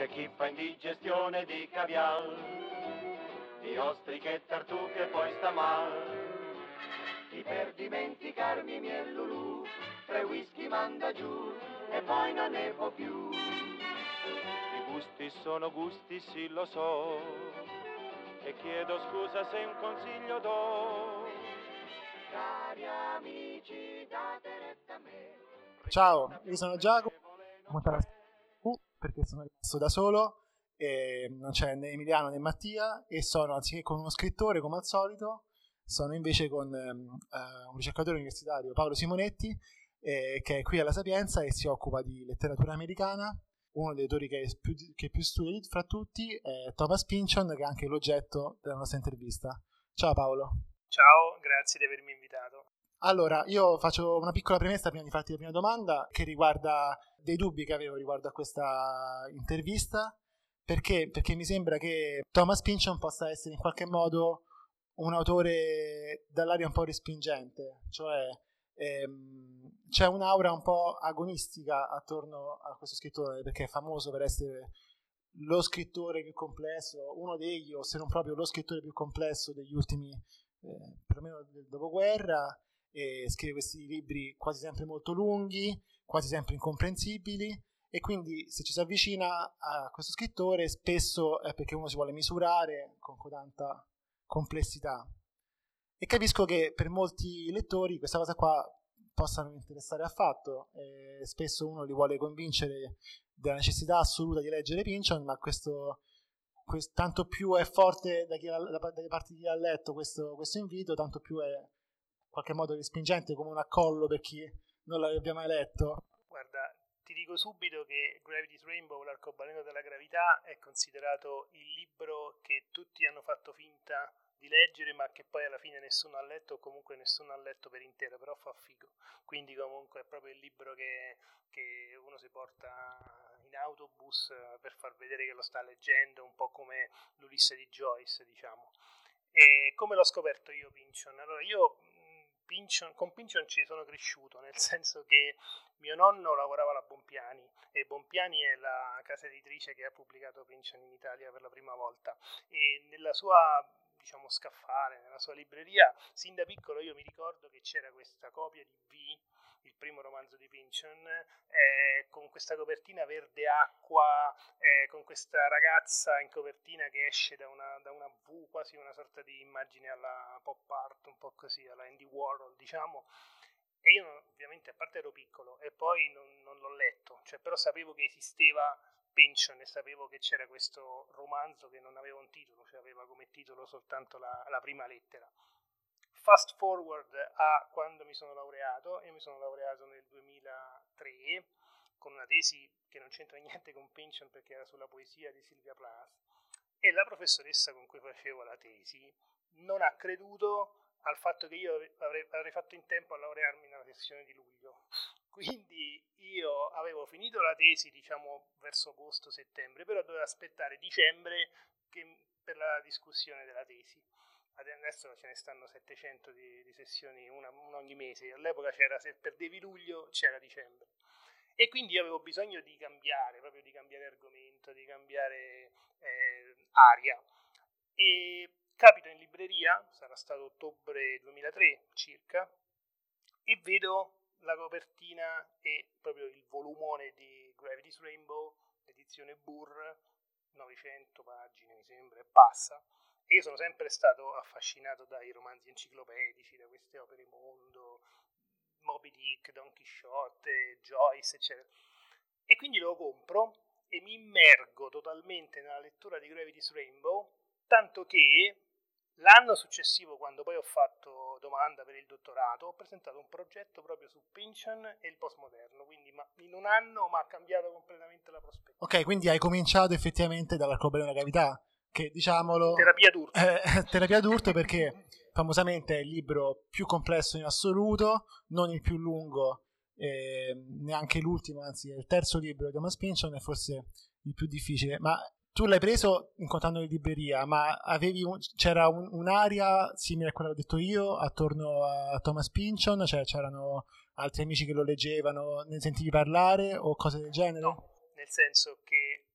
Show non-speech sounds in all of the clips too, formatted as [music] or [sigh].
C'è chi fa indigestione di caviar, di ostriche e tartufe poi sta mal. Chi per dimenticarmi mi è Lulu, tre whisky manda giù e poi non ne può più. I gusti sono gusti, sì lo so, e chiedo scusa se un consiglio do. Cari amici, date retta a me. Ciao, io sono Giacomo, perché sono rimasto da solo, e non c'è né Emiliano né Mattia, e sono anziché con uno scrittore come al solito, sono invece con um, uh, un ricercatore universitario, Paolo Simonetti, eh, che è qui alla Sapienza e si occupa di letteratura americana. Uno dei autori che più, che più studia fra tutti è Thomas Pynchon, che è anche l'oggetto della nostra intervista. Ciao Paolo. Ciao, grazie di avermi invitato. Allora, io faccio una piccola premessa prima di farti la prima domanda che riguarda dei dubbi che avevo riguardo a questa intervista. Perché? Perché mi sembra che Thomas Pynchon possa essere in qualche modo un autore dall'aria un po' respingente, cioè ehm, c'è un'aura un po' agonistica attorno a questo scrittore perché è famoso per essere lo scrittore più complesso, uno degli, o se non proprio lo scrittore più complesso degli ultimi, eh, perlomeno del dopoguerra, e scrive questi libri quasi sempre molto lunghi, quasi sempre incomprensibili, e quindi se ci si avvicina a questo scrittore spesso è perché uno si vuole misurare con tanta complessità. E capisco che per molti lettori questa cosa qua possa non interessare affatto. E spesso uno li vuole convincere della necessità assoluta di leggere Pynchon, ma questo, questo tanto più è forte da chi, da, dalle parti di chi ha letto questo, questo, invito, tanto più è qualche modo respingente come un accollo per chi non l'abbia mai letto. Guarda, ti dico subito che Gravity's Rainbow, l'arcobaleno della gravità, è considerato il libro che tutti hanno fatto finta di leggere ma che poi alla fine nessuno ha letto o comunque nessuno ha letto per intero, però fa figo. Quindi comunque è proprio il libro che, che uno si porta in autobus per far vedere che lo sta leggendo, un po' come l'Ulisse di Joyce, diciamo. E come l'ho scoperto io Pinchon? Allora io Pinchon, con Pinchon ci sono cresciuto, nel [laughs] senso che mio nonno lavorava alla Bompiani e Bompiani è la casa editrice che ha pubblicato Pinchon in Italia per la prima volta e nella sua diciamo, scaffale nella sua libreria. Sin da piccolo io mi ricordo che c'era questa copia di V, il primo romanzo di Pynchon, eh, con questa copertina verde acqua, eh, con questa ragazza in copertina che esce da una, da una V, quasi una sorta di immagine alla pop art, un po' così, alla Andy Warhol, diciamo. E io ovviamente a parte ero piccolo e poi non, non l'ho letto, cioè, però sapevo che esisteva Pension e sapevo che c'era questo romanzo che non aveva un titolo, cioè aveva come titolo soltanto la, la prima lettera. Fast forward a quando mi sono laureato, io mi sono laureato nel 2003 con una tesi che non c'entra [laughs] niente con Pension perché era sulla poesia di Silvia Plath e la professoressa con cui facevo la tesi non ha creduto al fatto che io avrei, avrei fatto in tempo a laurearmi nella sessione di luglio. [laughs] Quindi io avevo finito la tesi, diciamo, verso agosto-settembre, però dovevo aspettare dicembre che, per la discussione della tesi. Adesso ce ne stanno 700 di, di sessioni, una, una, ogni mese. All'epoca c'era, se perdevi luglio, c'era dicembre. E quindi io avevo bisogno di cambiare, proprio di cambiare argomento, di cambiare eh, aria. E capito in libreria, sarà stato ottobre 2003 circa, e vedo la copertina e proprio il volumone di Gravity's Rainbow, edizione Burr, 900 pagine mi sembra, e passa. Io sono sempre stato affascinato dai romanzi enciclopedici, da queste opere mondo, Moby Dick, Don Quixote, Joyce, eccetera. E quindi lo compro e mi immergo totalmente nella lettura di Gravity's Rainbow, tanto che L'anno successivo, quando poi ho fatto domanda per il dottorato, ho presentato un progetto proprio su Pynchon e il postmoderno, quindi in un anno mi ha cambiato completamente la prospettiva. Ok, quindi hai cominciato effettivamente dall'arcobaleno della cavità, che diciamolo... Terapia d'urto. Eh, terapia d'urto perché famosamente è il libro più complesso in assoluto, non il più lungo, eh, neanche l'ultimo, anzi è il terzo libro di Thomas Pynchon è forse il più difficile, ma tu l'hai preso incontrando in libreria, ma un, c'era un, un'area simile a quella che ho detto io attorno a Thomas Pynchon? Cioè c'erano altri amici che lo leggevano, ne sentivi parlare o cose del genere? No, nel senso che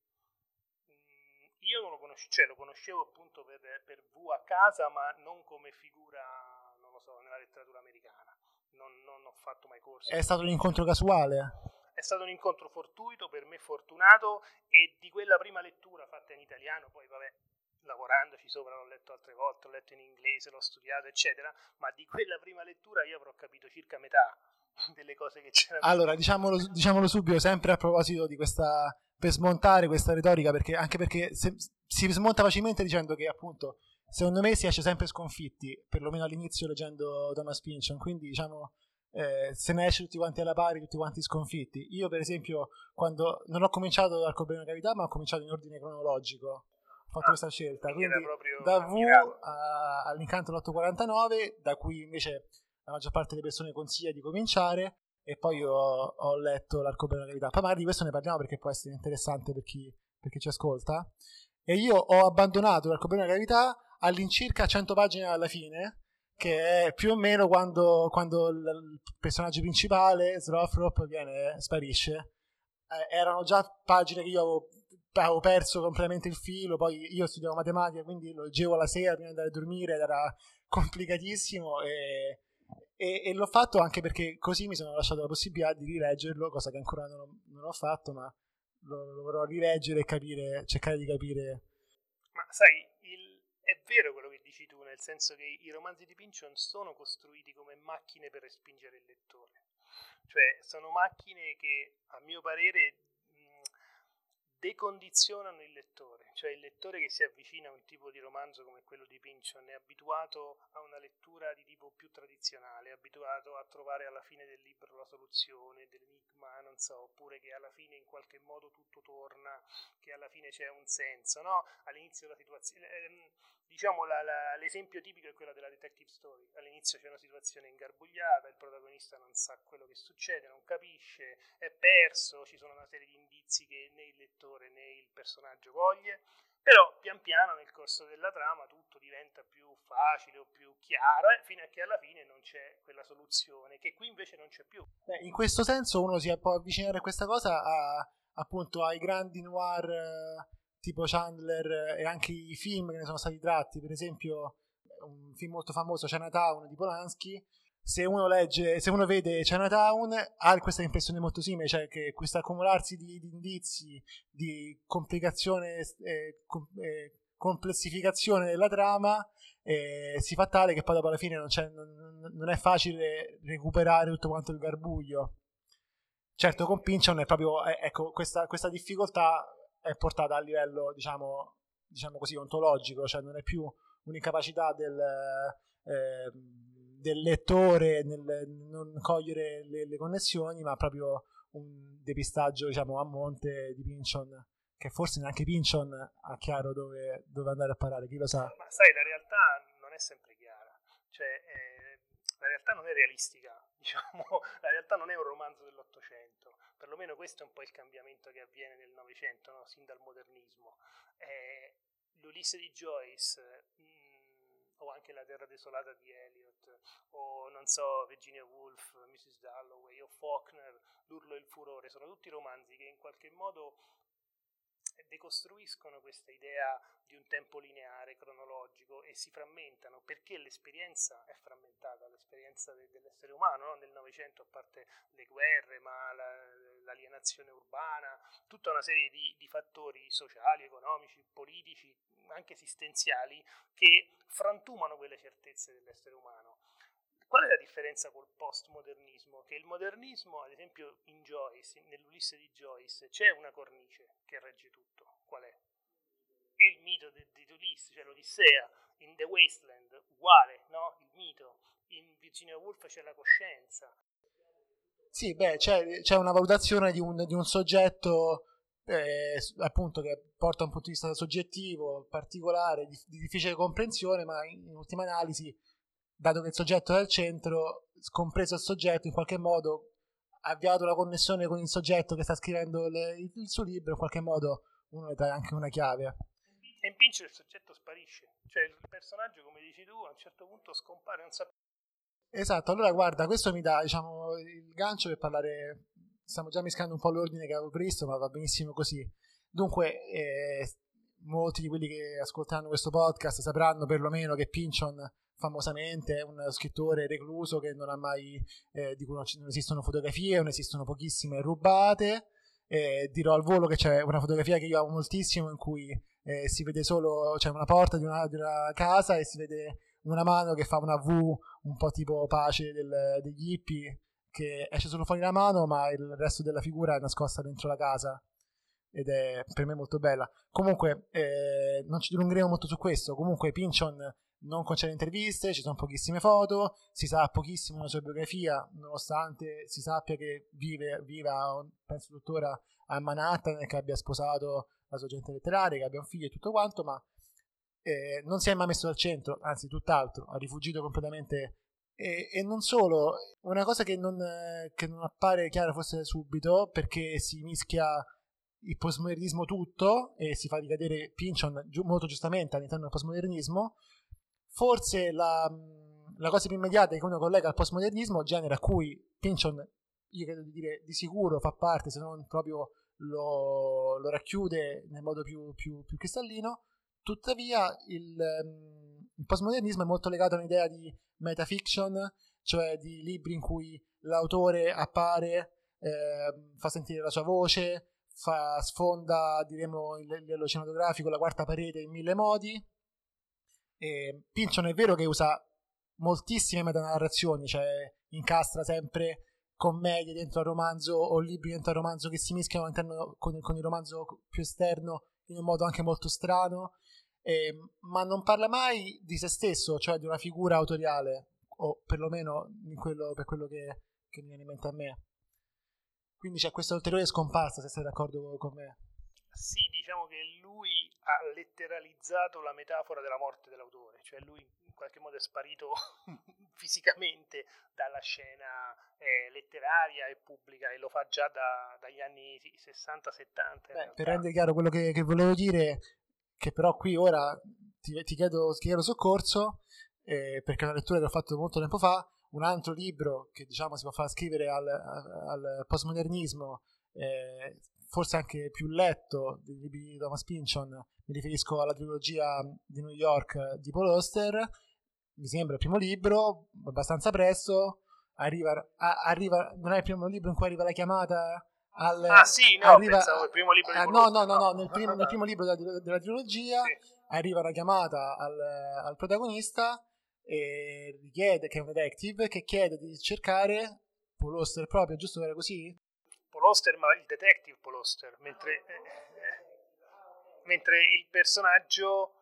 io non lo conoscevo, cioè lo conoscevo appunto per, per V a casa, ma non come figura, non lo so, nella letteratura americana. Non, non ho fatto mai corso. È stato un incontro casuale? È stato un incontro fortuito, per me fortunato, e di quella prima lettura fatta in italiano, poi vabbè, lavorandoci sopra l'ho letto altre volte, l'ho letto in inglese, l'ho studiato, eccetera, ma di quella prima lettura io avrò capito circa metà [laughs] delle cose che c'erano. Allora, diciamolo, diciamolo subito, sempre a proposito di questa per smontare questa retorica, perché, anche perché se, si smonta facilmente dicendo che appunto secondo me si esce sempre sconfitti, perlomeno all'inizio leggendo Thomas Pynchon, quindi diciamo eh, se ne esce tutti quanti alla pari, tutti quanti sconfitti. Io per esempio quando non ho cominciato dal Cobreno Cavità, ma ho cominciato in ordine cronologico, fatto ah, questa scelta, quindi da V a, all'incanto dell'849, da cui invece la maggior parte delle persone consiglia di cominciare, e poi ho, ho letto L'arcobaleno della gravità. Poi magari di questo ne parliamo perché può essere interessante per chi, per chi ci ascolta. E io ho abbandonato L'arcobaleno della gravità all'incirca 100 pagine alla fine, che è più o meno quando, quando il personaggio principale, Srothrop, viene, sparisce. Eh, erano già pagine che io avevo, avevo, perso completamente il filo, poi io studiavo matematica, quindi lo leggevo la sera prima di andare a dormire ed era [laughs] complicatissimo e e, e, l'ho fatto anche perché così mi sono lasciato la possibilità di rileggerlo, cosa che ancora non ho, non ho fatto, ma lo, lo vorrò rileggere e capire, cercare di capire. Ma sai, il, è vero quello che dici tu, nel senso che i romanzi di Pynchon sono costruiti come macchine per respingere il lettore. Cioè, sono macchine che, a mio parere, decondizionano il lettore, cioè il lettore che si avvicina a un tipo di romanzo come quello di Pynchon è abituato a una lettura di tipo più tradizionale, è abituato a trovare alla fine del libro la soluzione dell'enigma, non so, oppure che alla fine in qualche modo tutto torna, che alla fine c'è un senso, no? All'inizio della situazione, ehm, diciamo la, la, l'esempio tipico è quello della detective story, all'inizio c'è una situazione ingarbugliata, il protagonista non sa quello che succede, non capisce, è perso, ci sono una serie di indizi che né il lettore né il personaggio coglie, però pian piano nel corso della trama tutto diventa più facile o più chiaro eh, fino a che alla fine non c'è quella soluzione che qui invece non c'è più. Beh, in questo senso uno si può avvicinare a questa cosa a, appunto ai grandi noir eh, tipo Chandler e anche i film che ne sono stati tratti, per esempio un film molto famoso Chinatown di Polanski se uno legge, se uno vede Chinatown, ha questa impressione molto simile, cioè che questo accumularsi di, di indizi, di complicazione, eh, com, eh, complessificazione della trama eh, si fa tale che poi dopo alla fine non, non, non, è facile recuperare tutto quanto il garbuglio. Certo, con Pinchon è proprio, eh, ecco, questa, questa, difficoltà è portata a livello, diciamo, diciamo così, ontologico, cioè non è più un'incapacità del... Eh, del lettore nel non cogliere le, le, connessioni, ma proprio un depistaggio diciamo, a monte di Pinchon, che forse neanche Pinchon ha chiaro dove, dove, andare a parare, chi lo sa. Ma sai, la realtà non è sempre chiara, cioè eh, la realtà non è realistica, [laughs] diciamo, la realtà non è un romanzo dell'Ottocento, perlomeno questo è un po' il cambiamento che avviene nel Novecento, no? sin dal modernismo. Eh, L'Ulisse di Joyce... O anche La terra desolata di Eliot, o non so, Virginia Woolf, Mrs. Dalloway, o Faulkner, L'urlo e il furore, sono tutti romanzi che in qualche modo decostruiscono questa idea di un tempo lineare, cronologico e si frammentano perché l'esperienza è frammentata, l'esperienza de- dell'essere umano no? nel Novecento, a parte le guerre, ma la, l'alienazione urbana, tutta una serie di, di fattori sociali, economici, politici, anche esistenziali, che frantumano quelle certezze dell'essere umano. Qual è la differenza col postmodernismo? Che il modernismo, ad esempio in Joyce, nell'Ulisse di Joyce, c'è una cornice che regge tutto. Qual è? Il mito di, di Ulisse, cioè l'Odissea, in The Wasteland, uguale, no? Il mito. In Virginia Woolf c'è la coscienza. Sì, beh, c'è, c'è una valutazione di un, di un soggetto eh, appunto che porta un punto di vista soggettivo, particolare, di, di difficile comprensione, ma in, in, ultima analisi, dato che il soggetto è al centro, compreso il soggetto, in qualche modo ha avviato la connessione con il soggetto che sta scrivendo le, il, il, suo libro, in qualche modo uno le dà anche una chiave. E in Pinch il soggetto sparisce, cioè il personaggio, come dici tu, a un certo punto scompare, non sa Esatto, allora guarda, questo mi dà diciamo, il gancio per parlare stiamo già mischiando un po' l'ordine che avevo previsto, ma va benissimo così. Dunque, eh, molti di quelli che ascolteranno questo podcast sapranno perlomeno che Pinchon famosamente è un scrittore recluso che non ha mai, eh, di cui non, esistono fotografie, non esistono pochissime rubate. Eh, dirò al volo che c'è una fotografia che io amo moltissimo in cui eh, si vede solo, c'è una porta di una, di una, casa e si vede una mano che fa una V un po' tipo pace del, degli hippie che esce solo fuori la mano ma il resto della figura è nascosta dentro la casa ed è per me molto bella. Comunque, eh, non ci dilungheremo molto su questo. Comunque, Pinchon non concede interviste, ci sono pochissime foto, si sa pochissimo della sua biografia, nonostante si sappia che vive, viva, penso tuttora, a Manhattan, che abbia sposato la sua gente letteraria, che abbia un figlio e tutto quanto, ma eh, non si è mai messo al centro, anzi tutt'altro, ha rifugito completamente. E, e non solo, una cosa che non, che non appare chiara forse subito, perché si mischia il postmodernismo tutto e si fa ricadere Pinchon molto giustamente all'interno del postmodernismo, forse la, la, cosa più immediata che uno collega al postmodernismo, genere a cui Pinchon, io credo di dire di sicuro fa parte, se non proprio lo, lo racchiude nel modo più, più, più cristallino, tuttavia il, il postmodernismo è molto legato a un'idea di metafiction, cioè di libri in cui l'autore appare, eh, fa sentire la sua voce, fa, sfonda diremo il livello cinematografico, la quarta parete in mille modi. Pinchon è vero che usa moltissime metanarrazioni, cioè incastra sempre commedie dentro al romanzo o libri dentro al romanzo che si mischiano all'interno con, con il romanzo più esterno in un modo anche molto strano, eh, ma non parla mai di se stesso, cioè di una figura autoriale, o perlomeno quello, per quello che, che mi viene in mente a me. Quindi c'è questa ulteriore scomparsa, se sei d'accordo con me. Sì, diciamo che lui ha letteralizzato la metafora della morte dell'autore, cioè lui in qualche modo è sparito [laughs] fisicamente dalla scena eh, letteraria e pubblica e lo fa già da, dagli anni 60-70. per rendere chiaro quello che, che, volevo dire, che però qui ora ti, ti, chiedo, ti chiedo, soccorso, eh, perché è una lettura che ho fatto molto tempo fa, un altro libro che diciamo si può far scrivere al, al postmodernismo, eh, forse anche più letto dei libri di Thomas Pynchon, mi riferisco alla trilogia di New York di Paul Auster, mi sembra il primo libro, abbastanza presto, arriva, a, arriva, non è il primo libro in cui arriva la chiamata al, ah sì, no, arriva, il primo libro ah, no, no, no, no, nel primo, nel primo libro della, della trilogia sì. arriva la chiamata al, al protagonista e richiede, che è un detective, che chiede di cercare Paul Oster proprio, giusto era così? Paul Oster, ma il detective Paul Oster, mentre, eh, eh, mentre il personaggio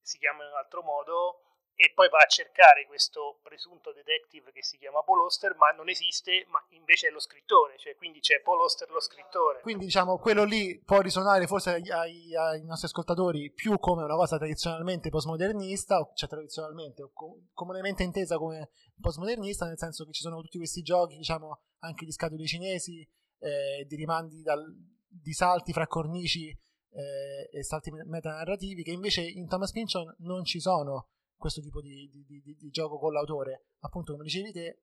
si chiama in un altro modo e poi va a cercare questo presunto detective che si chiama Paul Oster, ma non esiste, ma invece è lo scrittore, cioè quindi c'è Paul Oster lo scrittore. Quindi diciamo quello lì può risuonare forse ai, ai, nostri ascoltatori più come una cosa tradizionalmente postmodernista, cioè tradizionalmente o comunemente intesa come postmodernista, nel senso che ci sono tutti questi giochi, diciamo anche gli scatoli cinesi, eh, di rimandi dal, di salti fra cornici eh, e salti metanarrativi che invece in Thomas Pynchon non ci sono questo tipo di, di, di, di, gioco con l'autore. Appunto, come dicevi te,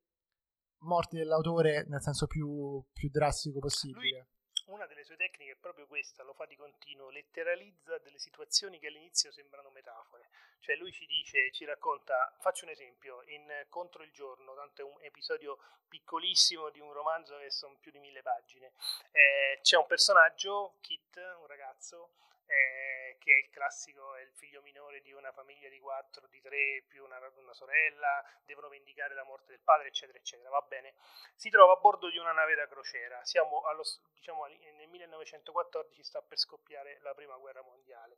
morte dell'autore nel senso più, più drastico possibile. Lui, una delle sue tecniche è proprio questa, lo fa di continuo, letteralizza delle situazioni che all'inizio sembrano metafore. Cioè lui ci dice, ci racconta, faccio un esempio, in Contro il giorno, tanto è un episodio piccolissimo di un romanzo che sono più di mille pagine, eh, c'è un personaggio, Kit, un ragazzo, eh, che è il classico, è il figlio minore di una famiglia di quattro, di tre, più una, una, sorella, devono vendicare la morte del padre, eccetera, eccetera, va bene. Si trova a bordo di una nave da crociera, siamo allo, diciamo, nel 1914, sta per scoppiare la prima guerra mondiale.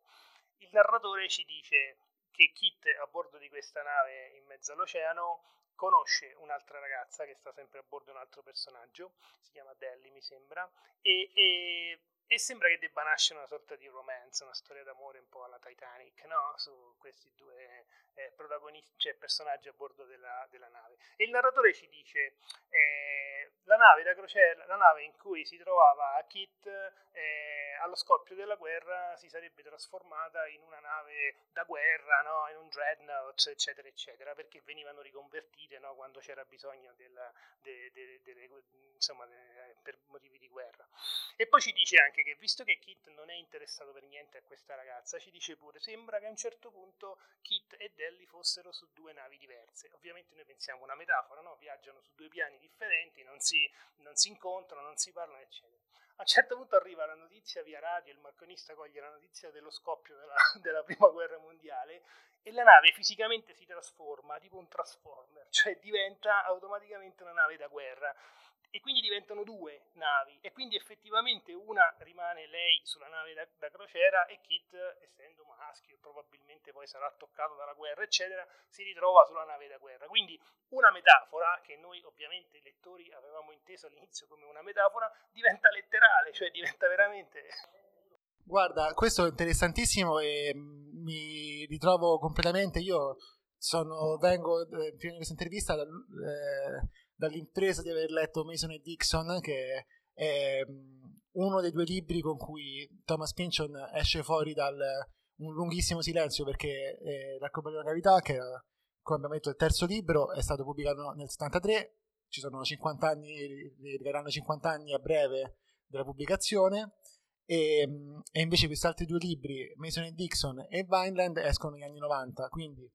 Il narratore ci dice che Kit a bordo di questa nave in mezzo all'oceano conosce un'altra ragazza che sta sempre a bordo di un altro personaggio, si chiama Delly mi sembra, e, e e sembra che debba nascere una sorta di romance, una storia d'amore un po' alla Titanic, no? Su questi due eh, protagonisti, cioè personaggi a bordo della, della, nave. E il narratore ci dice: eh, la nave da crociera, la nave in cui si trovava Kit eh, allo scoppio della guerra si sarebbe trasformata in una nave da guerra, no? in un dreadnought, eccetera, eccetera, perché venivano riconvertite no? quando c'era bisogno della, de, de, de, insomma, per motivi di guerra. E poi ci dice anche che visto che Kit non è interessato per niente a questa ragazza, ci dice pure, sembra che a un certo punto Kit e Delly fossero su due navi diverse. Ovviamente noi pensiamo una metafora, no? Viaggiano su due piani differenti, non si, non si incontrano, non si parlano, eccetera. A un certo punto arriva la notizia via radio, il marconista coglie la notizia dello scoppio della, [laughs] della prima guerra mondiale e la nave fisicamente si trasforma, tipo un transformer, cioè diventa automaticamente una nave da guerra e quindi diventano due navi. E quindi effettivamente una rimane lei sulla nave da, da, crociera e Kit essendo maschio probabilmente poi sarà toccato dalla guerra eccetera si ritrova sulla nave da guerra. Quindi una metafora che noi ovviamente lettori avevamo inteso all'inizio come una metafora diventa letterale cioè diventa veramente guarda questo è interessantissimo e mi ritrovo completamente. Io sono vengo eh, prima di questa intervista eh, dall'impresa di aver letto Mason e Dixon, che è mm, uno dei due libri con cui Thomas Pynchon esce fuori da un lunghissimo silenzio perché eh, L'arcobaleno della gravità, che come abbiamo detto è il terzo libro, è stato pubblicato nel 73, ci sono 50 anni, arriveranno 50 anni a breve della pubblicazione. E, mm, e invece questi altri due libri, Mason e Dixon e Vineland, escono negli anni 90, quindi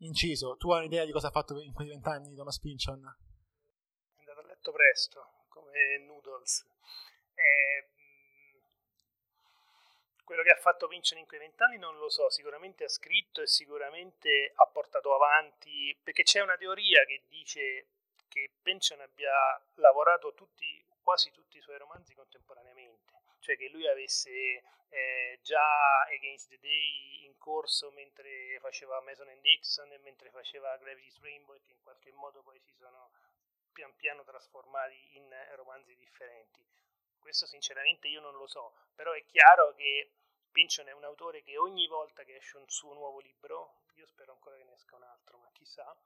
Inciso, tu hai un'idea di cosa ha fatto in quei vent'anni Thomas Pynchon? È andato a letto presto, come Noodles. E, mm, quello che ha fatto Pynchon in quei vent'anni non lo so, sicuramente ha scritto e sicuramente ha portato avanti, perché c'è una teoria che dice che Pynchon abbia lavorato tutti, quasi tutti i suoi romanzi contemporaneamente cioè che lui avesse eh, già Against the Day in corso mentre faceva Mason and Dixon e mentre faceva Gravity's Rainbow e che in qualche modo poi si sono pian piano trasformati in romanzi differenti. Questo sinceramente io non lo so, però è chiaro che Pynchon è un autore che ogni volta che esce un suo nuovo libro, io spero ancora che ne esca un altro, ma chissà,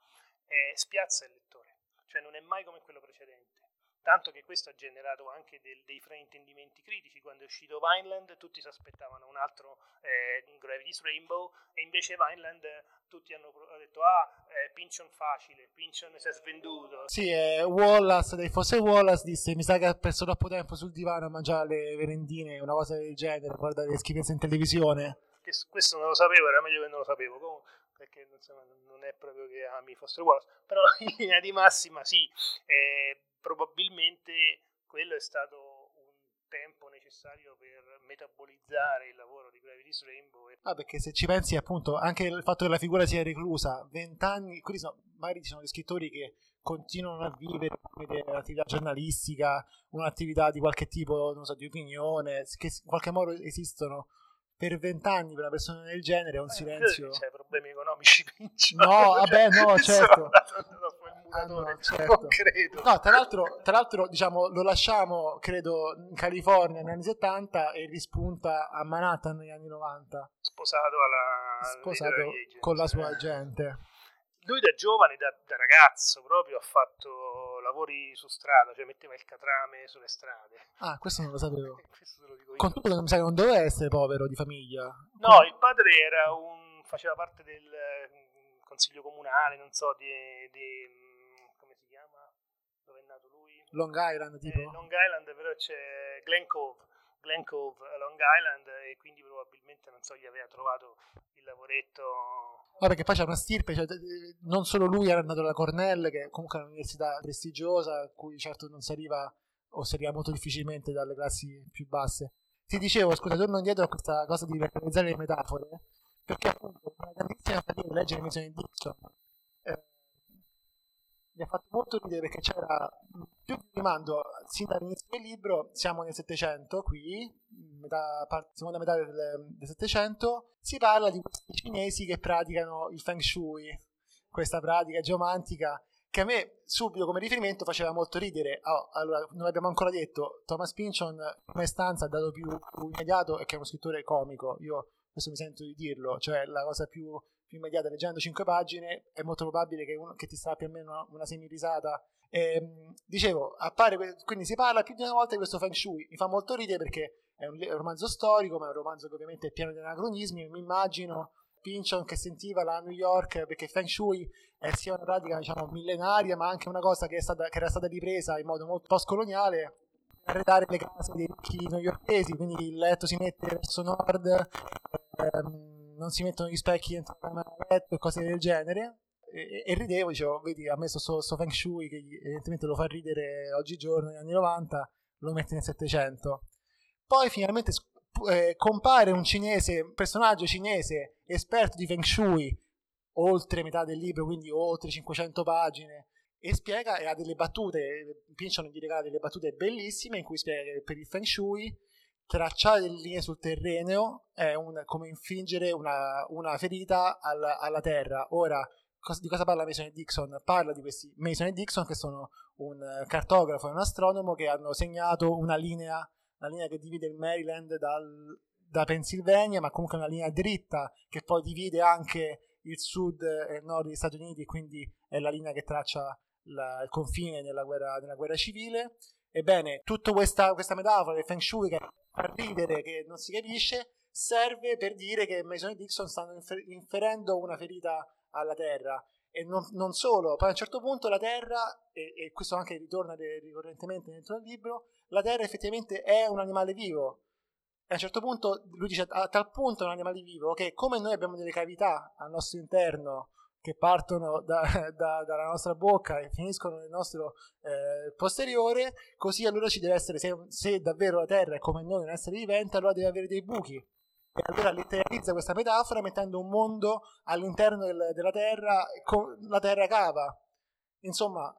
eh, spiazza il lettore, cioè non è mai come quello precedente tanto che questo ha generato anche del, dei fraintendimenti critici. Quando è uscito Vineland tutti si aspettavano un altro eh, Gravity's Rainbow e invece Vineland tutti hanno detto ah, eh, Pinchon facile, Pinchon si è svenduto. Sì, eh, Wallace, dei Fosse Wallace disse mi sa che ha perso troppo tempo sul divano a mangiare le merendine, una cosa del genere, guardare le schifezze in televisione. Che, questo non lo sapevo, era meglio che non lo sapevo. Comunque, perché insomma, non è proprio che ami Fosse Wallace, però in linea di massima sì, eh, probabilmente quello è stato un tempo necessario per metabolizzare il lavoro di Gravity's Rainbow. Ah, perché se ci pensi appunto anche il fatto che la figura sia reclusa, vent'anni, quelli sono, magari ci sono dei scrittori che continuano a vivere un'attività giornalistica, un'attività di qualche tipo, non so, di opinione, che in qualche modo esistono per vent'anni per una persona del genere è un eh, silenzio. C'è problemi economici, [laughs] No, vabbè, no, certo. Ah, no, certo. [laughs] credo. No, tra l'altro, tra l'altro, diciamo, lo lasciamo, credo, in California negli anni 70 e rispunta a Manhattan negli anni 90. Sposato alla Sposato con la sua agente. Lui da giovane, da, da, ragazzo proprio, ha fatto lavori su strada, cioè metteva il catrame sulle strade. Ah, questo non lo sapevo. [laughs] lo. Con tutto che mi sa che non doveva essere povero di famiglia. No, Come... il padre era un, faceva parte del mm, consiglio comunale, non so, di, di Long Island tipo? Eh, Long Island però c'è Glen Cove, Glen Cove a Long Island e quindi probabilmente non so gli aveva trovato il lavoretto No, perché poi c'è una stirpe, cioè, non solo lui era andato alla Cornell, che comunque è un'università prestigiosa, a cui certo non si arriva o si arriva molto difficilmente dalle classi più basse. Ti dicevo, scusa, torno indietro a questa cosa di realizzare le metafore, perché appunto una grandissima fatica leggere Mason e Dixon mi ha fatto molto ridere perché c'era più di rimando sin dall'inizio del libro, siamo nel 700 qui, metà, seconda metà del, 700, si parla di questi cinesi che praticano il Feng Shui, questa pratica geomantica che a me subito come riferimento faceva molto ridere. Oh, allora, non l'abbiamo ancora detto, Thomas Pynchon come stanza ha dato più, più immediato è che è uno scrittore comico, io questo mi sento di dirlo, cioè la cosa più più immediata leggendo 5 pagine è molto probabile che, uno, che ti strappi almeno una, una semirisata. Ehm, dicevo appare quindi si parla più di una volta di questo Feng Shui. Mi fa molto ridere perché è un, è un romanzo storico ma è un romanzo che ovviamente è pieno di anacronismi mi immagino Pinchon che sentiva la New York perché Feng Shui è sia una pratica diciamo millenaria ma anche una cosa che, stata, che era stata ripresa in modo molto post-coloniale arredare le case dei ricchi newyorkesi, quindi il letto si mette verso nord, ehm, non si mettono gli specchi dentro la letto e cose del genere. E, e, ridevo, dicevo, vedi, ha messo sto, sto Feng Shui che evidentemente lo fa ridere oggigiorno, negli anni 90, lo mette nel 700. Poi finalmente eh, compare un cinese, un personaggio cinese esperto di Feng Shui, oltre metà del libro, quindi oltre 500 pagine, e spiega e ha delle battute, Pinchon gli regala delle battute bellissime in cui spiega che per il Feng Shui tracciare delle linee sul terreno è un, come infliggere una, una ferita alla, alla, terra. Ora, di cosa parla Mason e Dixon? Parla di questi Mason e Dixon che sono un cartografo e un astronomo che hanno segnato una linea la linea che divide il Maryland dal, da Pennsylvania, ma comunque una linea dritta che poi divide anche il sud e il nord degli Stati Uniti, quindi è la linea che traccia la, il confine nella guerra, nella guerra, civile. Ebbene, tutta questa, questa metafora del Feng Shui che fa ridere, che non si capisce, serve per dire che Mason e Dixon stanno infer- inferendo una ferita alla Terra. E non, non, solo, poi a un certo punto la Terra, e, e questo anche ritorna ricorrentemente dentro il libro, la Terra effettivamente è un animale vivo. E a un certo punto lui dice a tal punto è un animale vivo che come noi abbiamo delle cavità al nostro interno che partono da, [laughs] da, dalla nostra bocca e finiscono nel nostro eh, posteriore, così allora ci deve essere, se, se, davvero la Terra è come noi un essere vivente, allora deve avere dei buchi. E allora letterizza questa metafora mettendo un mondo all'interno del, della Terra, con la Terra cava. Insomma,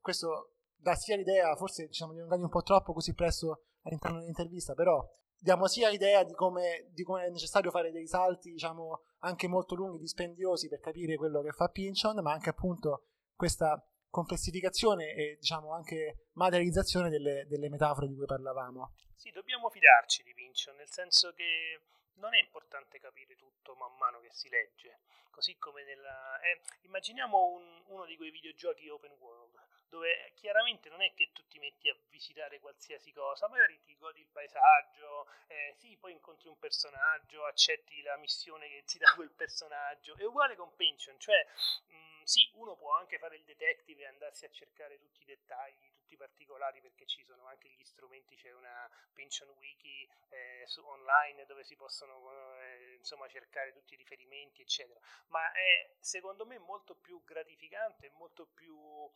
questo dà sia l'idea, forse diciamo, dilungando un po' troppo così presto all'interno dell'intervista, però diamo sia l'idea di come, di come, è necessario fare dei salti, diciamo, anche molto lunghi, dispendiosi per capire quello che fa Pinchon, ma anche appunto questa complessificazione e diciamo anche materializzazione delle, delle metafore di cui parlavamo. Sì, dobbiamo fidarci di Pinchon, nel senso che non è importante capire tutto man mano che si legge, così come nella... Eh, immaginiamo un, uno di quei videogiochi open world dove chiaramente non è che tu ti metti a visitare qualsiasi cosa, magari ti godi il paesaggio, eh, sì, poi incontri un personaggio, accetti la missione che ti dà quel personaggio. È uguale con Pension, cioè mh, mm, sì, uno può anche fare il detective e andarsi a cercare tutti i dettagli, tutti i particolari, perché ci sono anche gli strumenti, c'è una Pension Wiki eh, su, online dove si possono eh, insomma cercare tutti i riferimenti, eccetera. Ma è secondo me molto più gratificante, molto più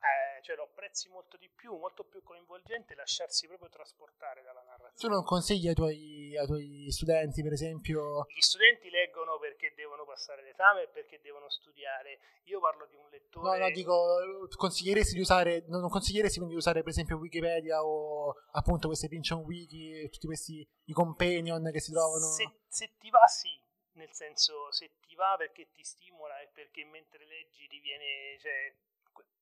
eh, cioè lo apprezzi molto di più, molto più coinvolgente lasciarsi proprio trasportare dalla narrazione. Tu non consigli ai tuoi, ai tuoi studenti, per esempio? Gli studenti leggono perché devono passare l'esame e perché devono studiare. Io parlo di un lettore. No, no, dico, consiglieresti di usare, non consiglieresti quindi di usare per esempio Wikipedia o appunto queste Pinchon Wiki, tutti questi i companion che si trovano? Se, se ti va, sì nel senso se ti va perché ti stimola e perché mentre leggi ti viene, cioè,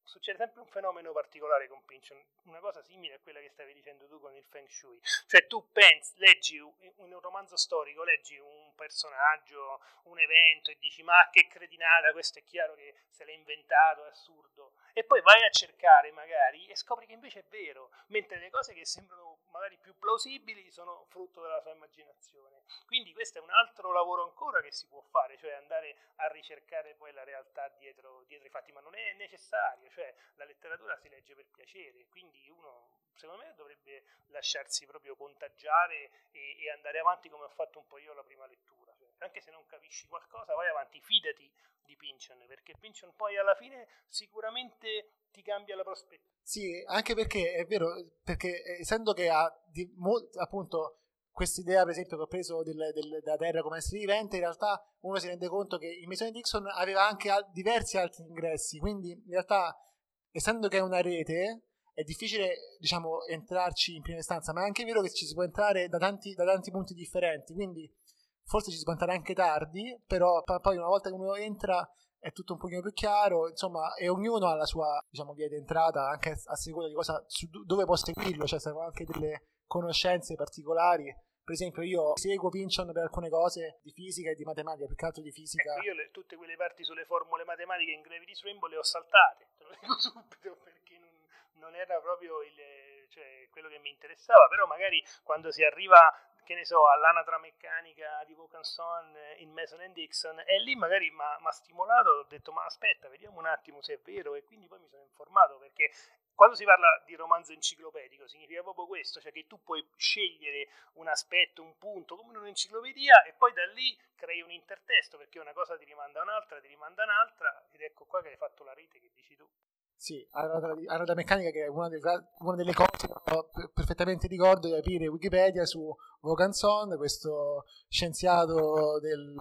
succede sempre un fenomeno particolare con Pynchon, una cosa simile a quella che stavi dicendo tu con il Feng Shui. Cioè tu pensi, leggi un, romanzo storico, leggi un personaggio, un evento e dici ma che cretinata, questo è chiaro che se l'è inventato, è assurdo. E poi vai a cercare magari e scopri che invece è vero, mentre le cose che sembrano magari più plausibili sono frutto della sua immaginazione. Quindi questo è un altro lavoro ancora che si può fare, cioè andare a ricercare poi la realtà dietro, dietro i fatti, ma non è necessario, cioè la letteratura si legge per piacere, quindi uno secondo me dovrebbe lasciarsi proprio contagiare e, e andare avanti come ho fatto un po' io la prima lettura. Anche se non capisci qualcosa, vai avanti, fidati di Pynchon, perché Pynchon poi alla fine sicuramente ti cambia la prospettiva. Sì, anche perché è vero, perché essendo che ha di, mo, appunto questa idea, per esempio, che ho preso del, del, della Terra come essere vivente, in realtà uno si rende conto che il Mason Dixon aveva anche al, diversi altri ingressi, quindi in realtà, essendo che è una rete, è difficile, diciamo, entrarci in prima istanza, ma è anche vero che ci si può entrare da tanti, da tanti punti differenti, quindi forse ci si anche tardi, però poi una volta che uno entra è tutto un pochino più chiaro, insomma, e ognuno ha la sua, diciamo, via d'entrata, anche a seconda di cosa, su dove può seguirlo, cioè servono anche delle conoscenze particolari. Per esempio, io seguo Pinchon per alcune cose di fisica e di matematica, più che altro di fisica. Ecco, io le, tutte quelle parti sulle formule matematiche in Gravity's Rainbow le ho saltate, te lo dico [laughs] subito, perché non, non era proprio il, cioè, quello che mi interessava, però magari quando si arriva che ne so, all'anatra meccanica di Vaucanson in Mason and Dixon e lì magari mi ha stimolato, ho detto ma aspetta, vediamo un attimo se è vero e quindi poi mi sono informato perché quando si parla di romanzo enciclopedico significa proprio questo, cioè che tu puoi scegliere un aspetto, un punto come un'enciclopedia e poi da lì crei un intertesto perché una cosa ti rimanda un'altra, ti rimanda un'altra ed ecco qua che hai fatto la rete che dici tu. Sì, Arada Meccanica che è una delle, una delle cose che perfettamente ricordo di aprire Wikipedia su Vaucanson, questo scienziato del,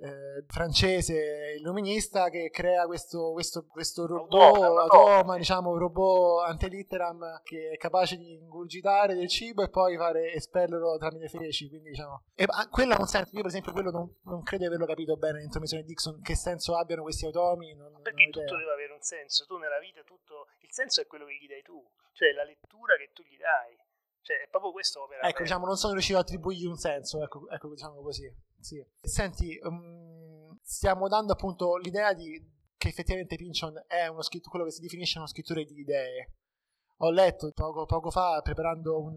eh, francese illuminista che crea questo, questo, questo robot, automa, automa, diciamo, robot antelitteram che è capace di ingurgitare del cibo e poi fare espellerlo tramite feci, quindi diciamo... E, ah, quello ha un senso, io per esempio quello non, non credo di averlo capito bene dentro Missione Dixon, che senso abbiano questi automi. Non, Perché non tutto deve avere un senso, tu nella vita tutto... Il senso è quello che gli dai tu, cioè la lettura che tu gli dai cioè, è proprio questo opera. Ecco, diciamo, non sono riuscito a attribuirgli un senso, ecco, ecco diciamo così. Sì. Senti, um, stiamo dando appunto l'idea di che effettivamente Pinchon è uno scritto, quello che si definisce uno scrittore di idee. Ho letto poco, poco fa, preparando un,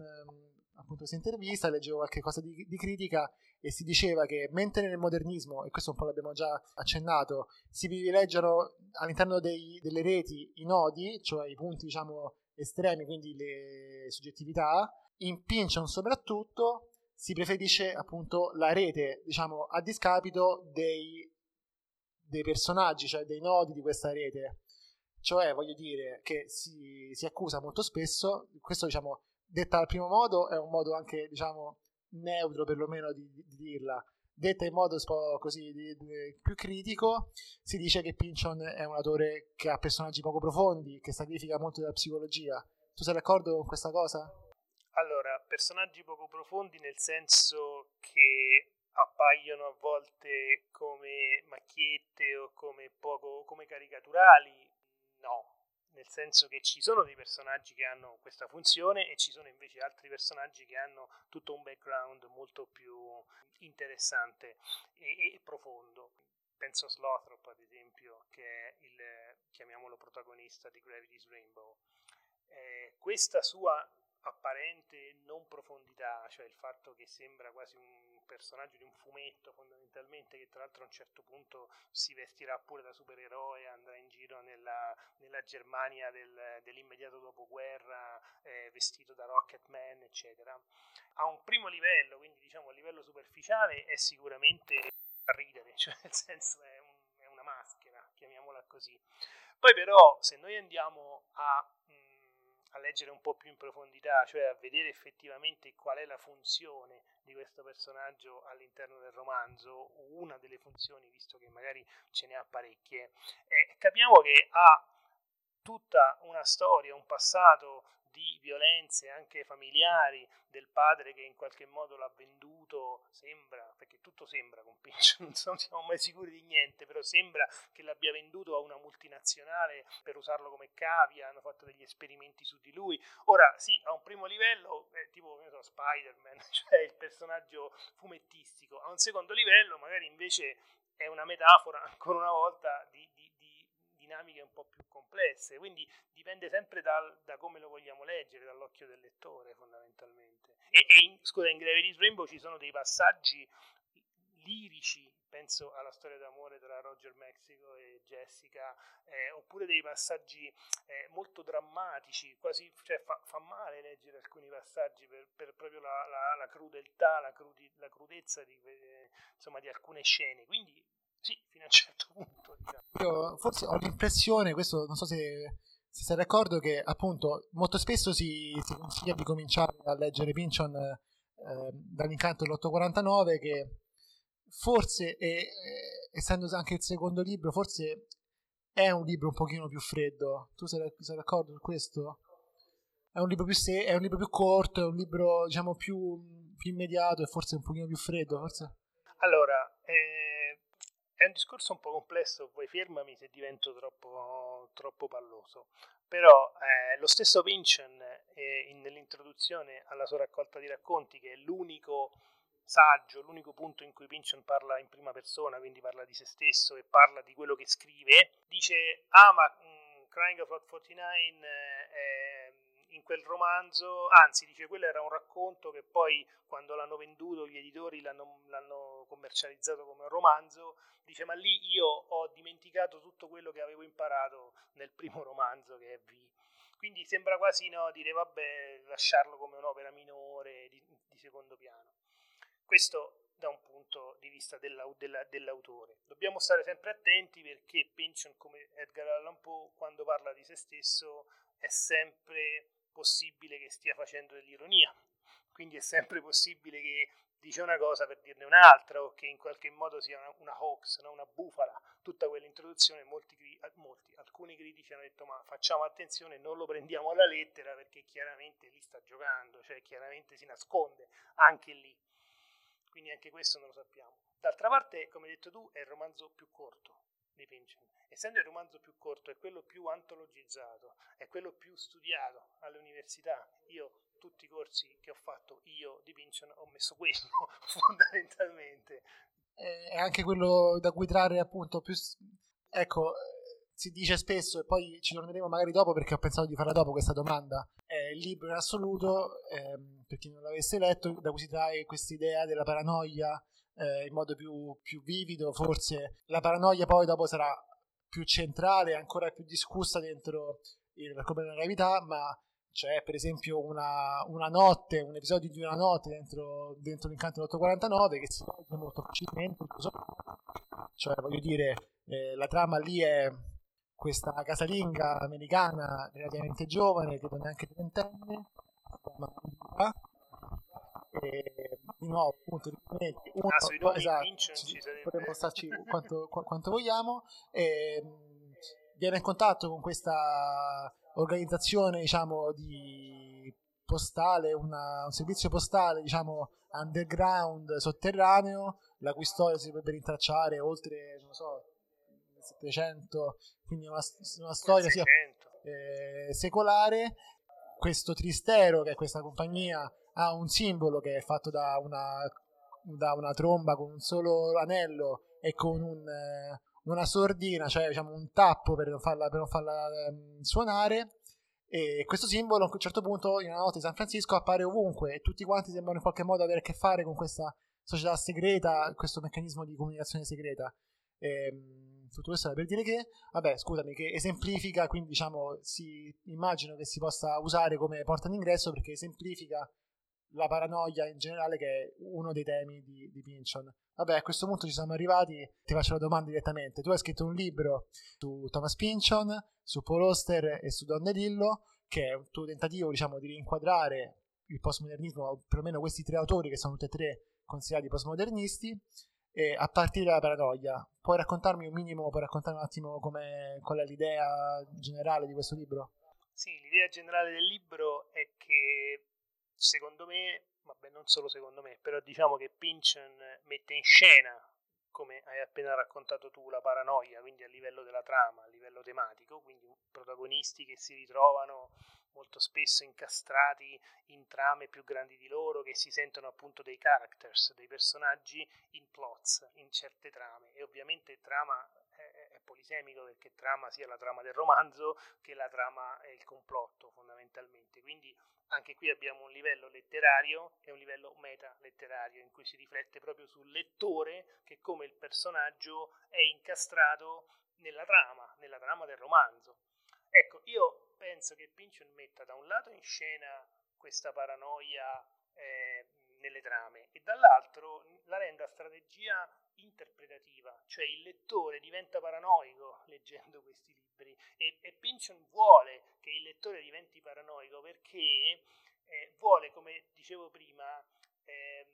appunto questa intervista, leggevo qualche cosa di, di, critica e si diceva che mentre nel modernismo, e questo un po' l'abbiamo già accennato, si privilegiano all'interno dei, delle reti i nodi, cioè i punti diciamo estremi, quindi le soggettività, in Pinchon soprattutto si preferisce appunto la rete, diciamo, a discapito dei, dei personaggi, cioè dei nodi di questa rete. Cioè, voglio dire, che si, si accusa molto spesso, questo diciamo, detta al primo modo, è un modo anche, diciamo, neutro perlomeno di, di dirla. Detta in modo un po' di, più critico, si dice che Pinchon è un autore che ha personaggi poco profondi, che sacrifica molto della psicologia. Tu sei d'accordo con questa cosa? Allora, personaggi poco profondi nel senso che appaiono a volte come macchiette o come, poco, come caricaturali, no, nel senso che ci sono dei personaggi che hanno questa funzione e ci sono invece altri personaggi che hanno tutto un background molto più interessante e, e profondo. Penso a Slothrop, ad esempio, che è il, chiamiamolo, protagonista di Gravity's Rainbow. Eh, questa sua apparente non profondità, cioè il fatto che sembra quasi un personaggio di un fumetto fondamentalmente, che tra l'altro a un certo punto si vestirà pure da supereroe, andrà in giro nella, nella Germania del, dell'immediato dopoguerra eh, vestito da Rocketman, eccetera. A un primo livello, quindi diciamo a livello superficiale, è sicuramente a ridere, [laughs] cioè nel senso è, un, è una maschera, chiamiamola così. Poi però se noi andiamo a a leggere un po' più in profondità, cioè a vedere effettivamente qual è la funzione di questo personaggio all'interno del romanzo, una delle funzioni, visto che magari ce ne ha parecchie, e capiamo che ha tutta una storia, un passato di violenze anche familiari del padre che in qualche modo l'ha venduto, sembra, perché tutto sembra con Pinch, [laughs] non siamo mai sicuri di niente, però sembra che l'abbia venduto a una multinazionale per usarlo come cavia, hanno fatto degli esperimenti su di lui. Ora sì, a un primo livello, è tipo so, Spider-Man, [laughs] cioè il personaggio fumettistico, a un secondo livello magari invece è una metafora, ancora una volta, di, di dinamiche un po' più complesse, quindi dipende sempre dal, da come lo vogliamo leggere, dall'occhio del lettore fondamentalmente. E, e in, scusa, in Gravity's Rainbow ci sono dei passaggi lirici, penso alla storia d'amore tra Roger Mexico e Jessica, eh, oppure dei passaggi eh, molto drammatici, quasi cioè, fa, fa, male leggere alcuni passaggi per, per proprio la, la, la, crudeltà, la, crudi, la crudezza di, eh, insomma, di alcune scene. Quindi sì, fino a un certo [laughs] punto. Diciamo. Io forse ho l'impressione, questo non so se, se sei d'accordo, che appunto molto spesso si, si consiglia di cominciare a leggere Pinchon eh, dall'incanto dell'849 che forse, è, essendo anche il secondo libro, forse è un libro un pochino più freddo. Tu sei, sei d'accordo su questo? È un libro più, se- è un libro più corto, è un libro diciamo più, più immediato e forse un pochino più freddo, forse? Allora, eh è un discorso un po' complesso, poi fermami se divento troppo, troppo palloso. Però eh, lo stesso Pynchon eh, nell'introduzione alla sua raccolta di racconti, che è l'unico saggio, l'unico punto in cui Pynchon parla in prima persona, quindi parla di se stesso e parla di quello che scrive, dice, ah ma mh, mm, Crying of Lot 49 eh, in quel romanzo, anzi dice quello era un racconto che poi quando l'hanno venduto gli editori l'hanno, l'hanno, commercializzato come un romanzo, dice ma lì io ho dimenticato tutto quello che avevo imparato nel primo romanzo che è V. Quindi sembra quasi no, dire vabbè, lasciarlo come un'opera minore di, di secondo piano. Questo da un punto di vista della, della, dell'autore. Dobbiamo stare sempre attenti perché Pynchon, come Edgar Allan Poe, quando parla di se stesso, è sempre possibile che stia facendo dell'ironia. Quindi è sempre possibile che dice una cosa per dirne un'altra o che in qualche modo sia una, una hoax, no? una bufala. Tutta quell'introduzione, molti, molti, alcuni critici hanno detto ma facciamo attenzione, non lo prendiamo alla lettera perché chiaramente lì sta giocando, cioè chiaramente si nasconde anche lì. Quindi anche questo non lo sappiamo. D'altra parte, come hai detto tu, è il romanzo più corto di Pynchon. Essendo il romanzo più corto, è quello più antologizzato, è quello più studiato alle università. Io tutti i corsi che ho fatto io di Pynchon ho messo quello [laughs] fondamentalmente. È anche quello da cui trarre appunto più... Ecco, si dice spesso e poi ci torneremo magari dopo perché ho pensato di farla dopo questa domanda. È il libro in assoluto, ehm, per chi non l'avesse letto, da cui si trae questa idea della paranoia eh, in modo più, più vivido. Forse la paranoia poi dopo sarà più centrale, ancora più discussa dentro il racconto della gravità, ma c'è per esempio una, una, notte, un episodio di una notte dentro, dentro l'incanto dell'849 che si legge molto facilmente, cioè voglio dire, eh, la trama lì è questa casalinga americana relativamente giovane, credo neanche trentenne, e di nuovo appunto uno, ah, esatto, ci, potremmo starci [laughs] quanto, quanto vogliamo. E viene in contatto con questa organizzazione diciamo di postale una, un servizio postale diciamo underground sotterraneo la cui storia si potrebbe rintracciare oltre non so 700 quindi una, una storia sia, eh, secolare. Questo Tristero che è questa compagnia ha un simbolo che è fatto da una, da una tromba con un solo anello e con un eh, una sordina, cioè diciamo un tappo per non farla, per non farla um, suonare. E questo simbolo a un certo punto in una notte di San Francisco appare ovunque e tutti quanti sembrano in qualche modo avere a che fare con questa società segreta, questo meccanismo di comunicazione segreta. E, um, tutto questo per dire che, vabbè, scusami, che esemplifica, quindi diciamo, si, immagino che si possa usare come porta d'ingresso perché esemplifica la paranoia in generale che è uno dei temi di, di Pynchon. Vabbè, a questo punto ci siamo arrivati, ti faccio la domanda direttamente. Tu hai scritto un libro su Thomas Pynchon, su Paul Auster e su Don DeLillo, che è un tuo tentativo, diciamo, di rinquadrare il postmodernismo, o perlomeno questi tre autori che sono tutti e tre considerati postmodernisti, e a partire dalla paranoia. Puoi raccontarmi un minimo, puoi raccontarmi un attimo qual è l'idea generale di questo libro? Sì, l'idea generale del libro è che secondo me, vabbè non solo secondo me, però diciamo che Pynchon mette in scena, come hai appena raccontato tu, la paranoia, quindi a livello della trama, a livello tematico, quindi protagonisti che si ritrovano molto spesso incastrati in trame più grandi di loro, che si sentono appunto dei characters, dei personaggi in plots, in certe trame. E ovviamente trama polisemico perché trama sia la trama del romanzo che la trama è il complotto fondamentalmente. Quindi anche qui abbiamo un livello letterario e un livello meta letterario in cui si riflette proprio sul lettore che come il personaggio è incastrato nella trama, nella trama del romanzo. Ecco, io penso che Pynchon metta da un lato in scena questa paranoia eh, nelle trame e dall'altro la renda strategia interpretativa, cioè il lettore diventa paranoico [laughs] leggendo questi libri e, e Pynchon vuole che il lettore diventi paranoico perché eh, vuole, come dicevo prima, eh,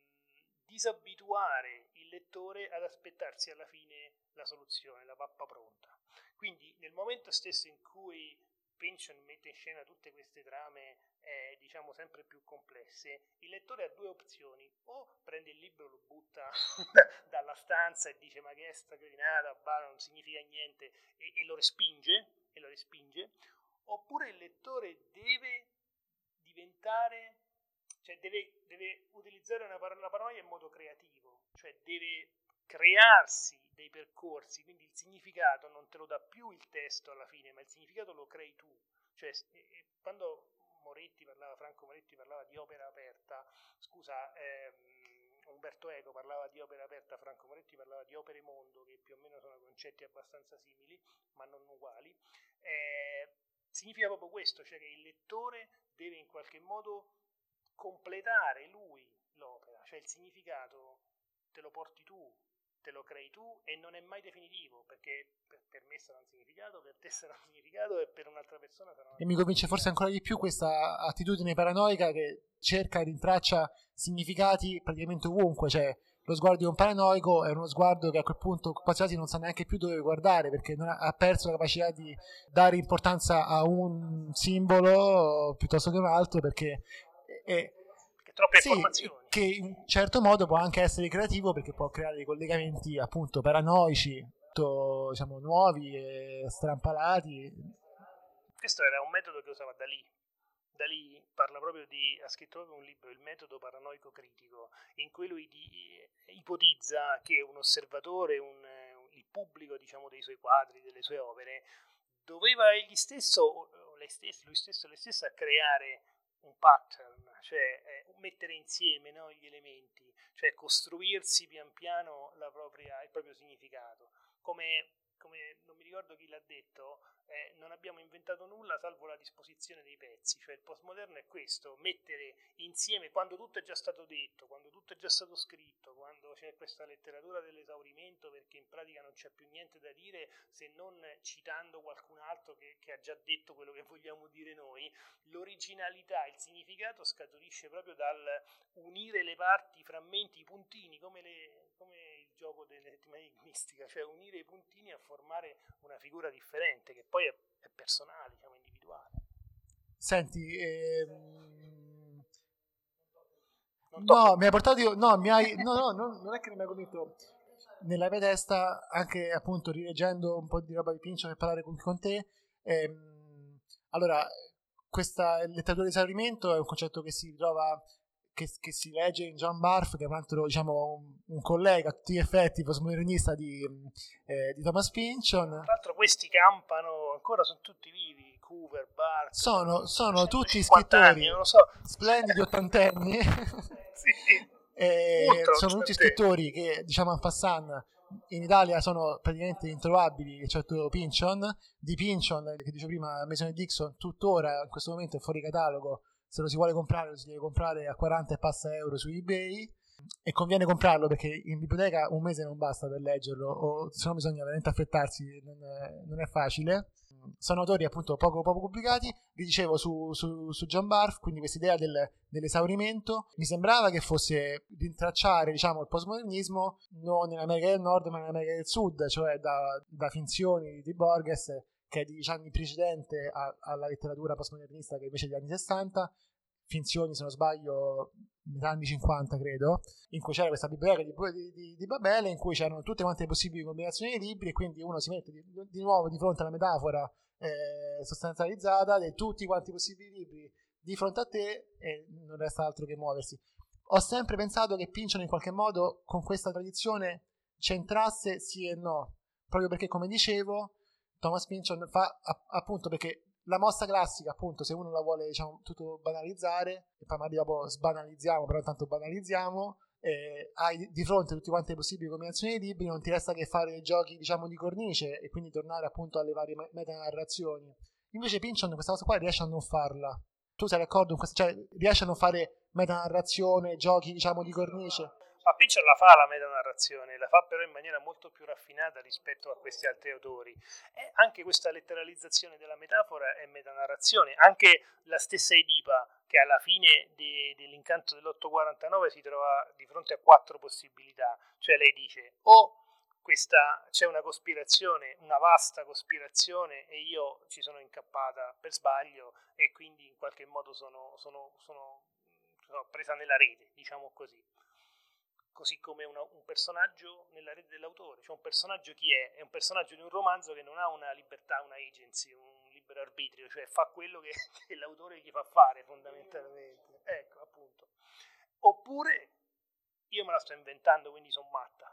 disabituare il lettore ad aspettarsi alla fine la soluzione, la pappa pronta. Quindi nel momento stesso in cui Pynchon mette in scena tutte queste trame eh, diciamo sempre più complesse, il lettore ha due opzioni, o prende il libro, lo butta [laughs] dalla stanza e dice ma che è sta cretinata, bah, non significa niente e, e, lo respinge, e lo respinge, oppure il lettore deve diventare, cioè deve, deve utilizzare una, una paranoia in modo creativo, cioè deve crearsi dei percorsi, quindi il significato non te lo dà più il testo alla fine, ma il significato lo crei tu. Cioè, quando Moretti parlava, Franco Moretti parlava di opera aperta, scusa, ehm, Umberto Eco parlava di opera aperta, Franco Moretti parlava di opere mondo, che più o meno sono concetti abbastanza simili, ma non uguali. Eh, significa proprio questo, cioè che il lettore deve in qualche modo completare lui l'opera, cioè il significato te lo porti tu, te lo crei tu e non è mai definitivo perché per, me sarà un significato, per te sarà un significato e per un'altra persona sarà un E mi convince forse ancora di più questa attitudine paranoica che cerca e rintraccia significati praticamente ovunque, cioè lo sguardo di un paranoico è uno sguardo che a quel punto quasi non sa neanche più dove guardare perché ha perso la capacità di dare importanza a un simbolo piuttosto che un altro perché è, troppe sì, informazioni. Che in un certo modo può anche essere creativo perché può creare dei collegamenti appunto paranoici, tutto, diciamo, nuovi e strampalati. Questo era un metodo che usava Dalì. Dalì parla proprio di, ha scritto proprio un libro, Il metodo paranoico critico, in cui lui di, ipotizza che un osservatore, un, il pubblico diciamo, dei suoi quadri, delle sue opere, doveva egli stesso, o lei stesso, lui stesso, lei stessa creare un pattern, cioè eh, mettere insieme no, gli elementi, cioè costruirsi pian piano propria, il proprio significato. Come, come, non mi ricordo chi l'ha detto, eh, non abbiamo inventato nulla salvo la disposizione dei pezzi, cioè il postmoderno è questo, mettere insieme quando tutto è già stato detto, quando tutto è già stato scritto, quando c'è questa letteratura dell'esaurimento perché in pratica non c'è più niente da dire se non citando qualcun altro che, che ha già detto quello che vogliamo dire noi, l'originalità, il significato scaturisce proprio dal unire le parti, i frammenti, i puntini, come, le, come gioco dell'enigmistica, cioè unire i puntini a formare una figura differente che poi è, è personale, diciamo individuale. Senti, ehm... no, mi hai portato, no, mi hai, no, no, no, non è che mi hai convinto. Nella mia testa, anche appunto rileggendo un po' di roba di Pincio per parlare con, con te, ehm, allora, questa letteratura di esaurimento è un concetto che si ritrova che, che, si legge in John Barth, che è un altro, diciamo, un, un collega a tutti gli effetti postmodernista di, eh, di Thomas Pynchon. Tra l'altro questi campano, ancora sono tutti vivi, Cooper, Barth. Sono, sono tutti scrittori [laughs] anni, so. splendidi ottantenni. sì. [laughs] sono tutti scrittori che, diciamo, en passant, in Italia sono praticamente introvabili, eccetto Pynchon. Di Pynchon, che dicevo prima, Mason Dixon, tuttora in questo momento è fuori catalogo se lo si vuole comprare lo si deve comprare a 40 e passa euro su ebay e conviene comprarlo perché in biblioteca un mese non basta per leggerlo o se no bisogna veramente affrettarsi non è, non è facile. Sono autori appunto poco, poco pubblicati. Vi dicevo su, su, su John Barth quindi questa idea del, dell'esaurimento. Mi sembrava che fosse rintracciare diciamo il postmodernismo non nell'America del Nord ma nell'America del Sud cioè da, da finzioni di Borges che è di diciamo, anni precedente a, alla letteratura postmodernista che invece è degli anni 60, finzioni se non sbaglio metà anni 50 credo, in cui c'era questa biblioteca di, di, di, Babele in cui c'erano tutte quante le possibili combinazioni di libri e quindi uno si mette di, di nuovo di fronte alla metafora eh, sostanzializzata di tutti quanti i possibili libri di fronte a te e non resta altro che muoversi. Ho sempre pensato che Pinchon in qualche modo con questa tradizione c'entrasse sì e no, proprio perché come dicevo Thomas Pynchon fa appunto perché la mossa classica, appunto, se uno la vuole diciamo, tutto banalizzare, e poi magari dopo sbanalizziamo, però intanto banalizziamo, eh, hai di fronte tutte quante le possibili combinazioni di libri, non ti resta che fare giochi, diciamo, di cornice e quindi tornare appunto alle varie metanarrazioni. Invece Pynchon questa cosa qua riesce a non farla. Tu sei d'accordo? Cioè, riesce a non fare metanarrazione, giochi, diciamo, di cornice? Ma Piccion la fa la metanarrazione, la fa però in maniera molto più raffinata rispetto a questi altri autori. E anche questa letteralizzazione della metafora è metanarrazione. Anche la stessa Edipa, che alla fine de, dell'incanto dell'849 si trova di fronte a quattro possibilità. Cioè lei dice o questa, c'è una cospirazione, una vasta cospirazione e io ci sono incappata per sbaglio e quindi in qualche modo sono, sono, sono, sono presa nella rete, diciamo così così come una, un personaggio nella rete dell'autore. Cioè un personaggio chi è? È un personaggio di un romanzo che non ha una libertà, una agency, un libero arbitrio, cioè fa quello che, [laughs] che l'autore gli fa fare fondamentalmente. Ecco, appunto. Oppure io me la sto inventando, quindi sono matta.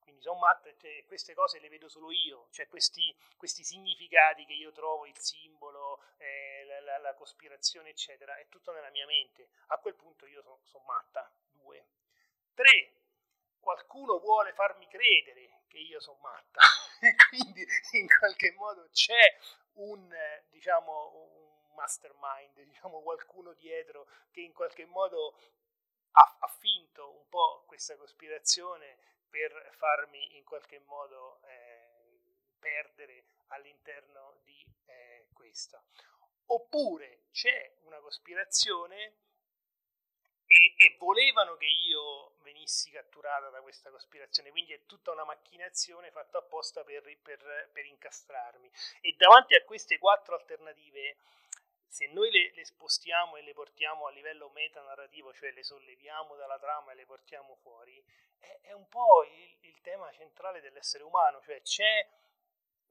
Quindi sono matta e queste cose le vedo solo io, cioè questi, questi significati che io trovo, il simbolo, eh, la, la, la, cospirazione, eccetera, è tutto nella mia mente. A quel punto io sono son matta. Due. Tre, qualcuno vuole farmi credere che io sono matta. [laughs] quindi in qualche modo c'è un, diciamo, un mastermind, diciamo qualcuno dietro che in qualche modo ha, ha finto un po' questa cospirazione per farmi in qualche modo eh, perdere all'interno di eh, questa. Oppure c'è una cospirazione e, e, volevano che io venissi catturata da questa cospirazione, quindi è tutta una macchinazione fatta apposta per, per, per incastrarmi. E davanti a queste quattro alternative, se noi le, le, spostiamo e le portiamo a livello metanarrativo, cioè le solleviamo dalla trama e le portiamo fuori, è, è un po' il, il tema centrale dell'essere umano, cioè c'è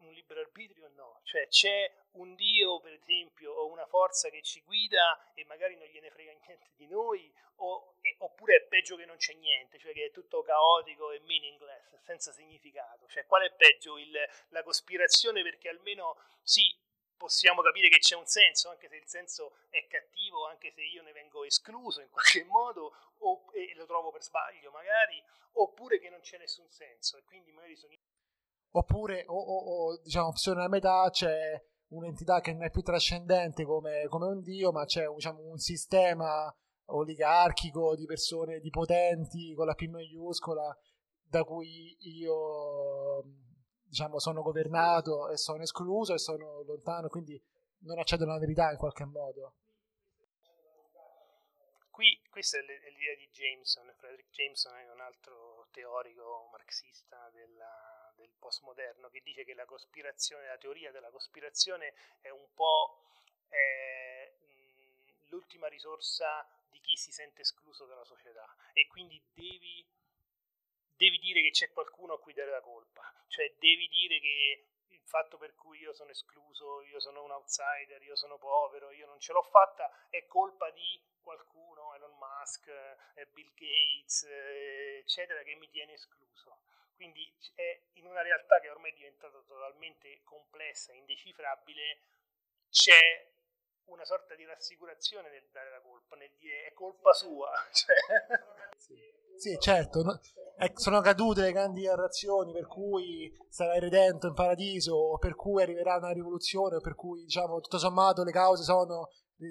un libero arbitrio o no? Cioè c'è un Dio, per esempio, o una forza che ci guida e magari non gliene frega [laughs] niente di noi, o, e, oppure è peggio che non c'è niente, cioè che è tutto caotico e meaningless, senza significato. Cioè qual è peggio? Il, la cospirazione perché almeno sì, possiamo capire che c'è un senso, anche se il senso è cattivo, anche se io ne vengo escluso in qualche [laughs] modo, o, e lo trovo per sbaglio magari, oppure che non c'è nessun senso e quindi magari sono oppure o, o, o diciamo opzione a metà c'è un'entità che non è più trascendente come, come un dio ma c'è diciamo, un sistema oligarchico di persone di potenti con la P maiuscola da cui io diciamo sono governato e sono escluso e sono lontano quindi non accedo alla verità in qualche modo. Qui questa è l'idea di Jameson. Frederick Jameson è un altro teorico marxista della del postmoderno che dice che la cospirazione, la teoria della cospirazione è un po' eh, l'ultima risorsa di chi si sente escluso dalla società e quindi devi, devi dire che c'è qualcuno a cui dare la colpa, cioè devi dire che il fatto per cui io sono escluso, io sono un outsider, io sono povero, io non ce l'ho fatta, è colpa di qualcuno, Elon Musk, eh, Bill Gates, eh, eccetera, che mi tiene escluso. Quindi è in una realtà che ormai è diventata totalmente complessa indecifrabile, c'è una sorta di rassicurazione nel dare la colpa, nel dire è colpa sua. [laughs] Cioè... Sì. sì. certo, no, eh, sono cadute le grandi narrazioni per cui sarai redento in paradiso, o per cui arriverà una rivoluzione, o per cui diciamo tutto sommato le cause sono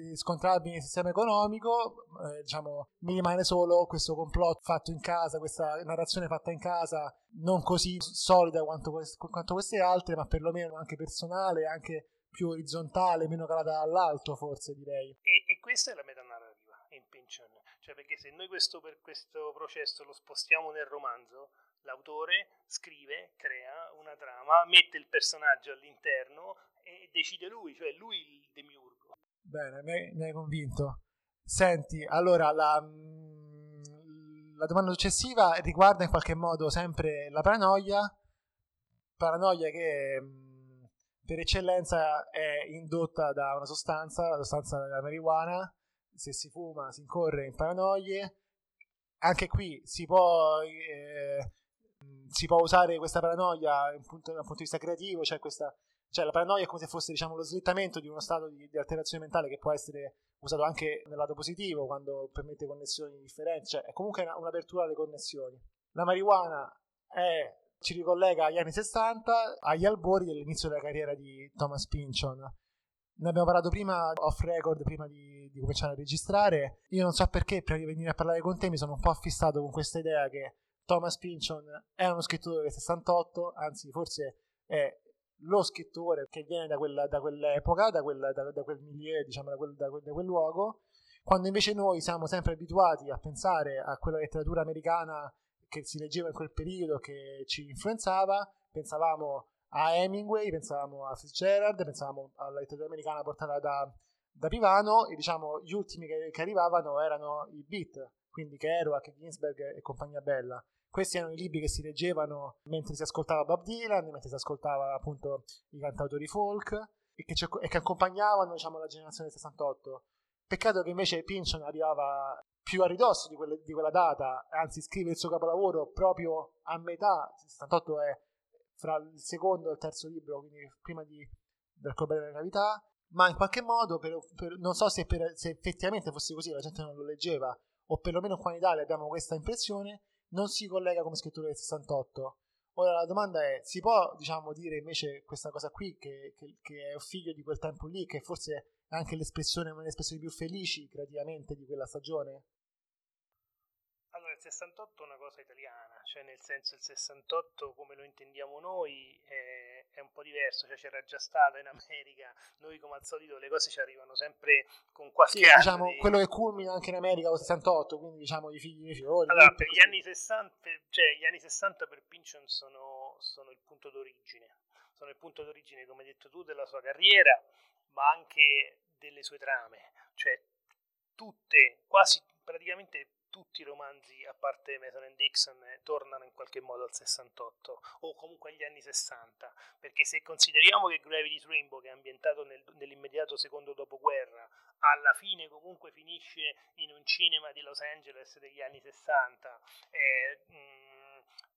riscontrabili nel sistema economico, eh, diciamo, mi rimane solo questo complotto fatto in casa, questa narrazione fatta in casa, non così solida quanto, quanto queste altre, ma perlomeno anche personale, anche più orizzontale, meno calata dall'alto, forse direi. E, e questa è la metanarrativa in Pinchon, cioè perché se noi questo, per questo processo lo spostiamo nel romanzo, l'autore scrive, crea una trama, mette il personaggio all'interno e decide lui, cioè lui il demiurgo Bene, mi hai, convinto. Senti, allora la, mm, la domanda successiva riguarda in qualche modo sempre la paranoia, paranoia che mm, per eccellenza è indotta da una sostanza, la sostanza della marijuana, se si fuma si incorre in paranoie, anche qui si può, eh, si può usare questa paranoia dal punto di vista creativo, cioè questa cioè la paranoia è come se fosse diciamo, lo slittamento di uno stato di, di, alterazione mentale che può essere usato anche nel lato positivo quando permette connessioni differenti, cioè è comunque una, un'apertura alle connessioni. La marijuana è, ci ricollega agli anni 60, agli albori dell'inizio della carriera di Thomas Pynchon. Ne abbiamo parlato prima off record, prima di, di cominciare a registrare. Io non so perché, prima di venire a parlare con te, mi sono un po' affissato con questa idea che Thomas Pynchon è uno scrittore del 68, anzi forse è lo scrittore che viene da, quella, da quell'epoca, da quel, da, da quel milieu, diciamo, da quel, da quel luogo, quando invece noi siamo sempre abituati a pensare a quella letteratura americana che si leggeva in quel periodo, che ci influenzava, pensavamo a Hemingway, pensavamo a Fitzgerald, pensavamo alla letteratura americana portata da, da Pivano e diciamo gli ultimi che, che arrivavano erano i beat, quindi Kerouac, Ginsberg e compagnia bella. Questi erano i libri che si leggevano mentre si ascoltava Bob Dylan, mentre si ascoltava appunto i cantautori folk e che, e che accompagnavano diciamo, la generazione del 68. Peccato che invece Pynchon arrivava più a ridosso di, quelle, di, quella data, anzi scrive il suo capolavoro proprio a metà, il 68 è fra il secondo e il terzo libro, quindi prima di, del Corberio della Gravità, ma in qualche modo, per, per, non so se, per, se, effettivamente fosse così, la gente non lo leggeva, o perlomeno qua in Italia abbiamo questa impressione, non si collega come scrittore del 68. Ora la domanda è, si può diciamo dire invece questa cosa qui, che, che, che è un figlio di quel tempo lì, che forse è anche l'espressione, una delle espressioni più felici creativamente di quella stagione? Allora, il 68 è una cosa italiana, cioè nel senso il 68 come lo intendiamo noi è, è, un po' diverso, cioè c'era già stato in America, noi come al solito le cose ci arrivano sempre con qualche sì, anno. diciamo, di... quello che culmina anche in America con il 68, quindi diciamo i figli dei fiori. Allora, per gli anni 60, cioè gli anni 60 per Pynchon sono, sono il punto d'origine, sono il punto d'origine, come hai detto tu, della sua carriera, ma anche delle sue trame, cioè tutte, quasi praticamente tutti i romanzi, a parte Mason and Dixon, eh, tornano in qualche modo al 68 o comunque agli anni 60, perché se consideriamo che Gravity's Rainbow, che è ambientato nel, nell'immediato secondo dopoguerra, alla fine comunque finisce in un cinema di Los Angeles degli anni 60, eh, mh,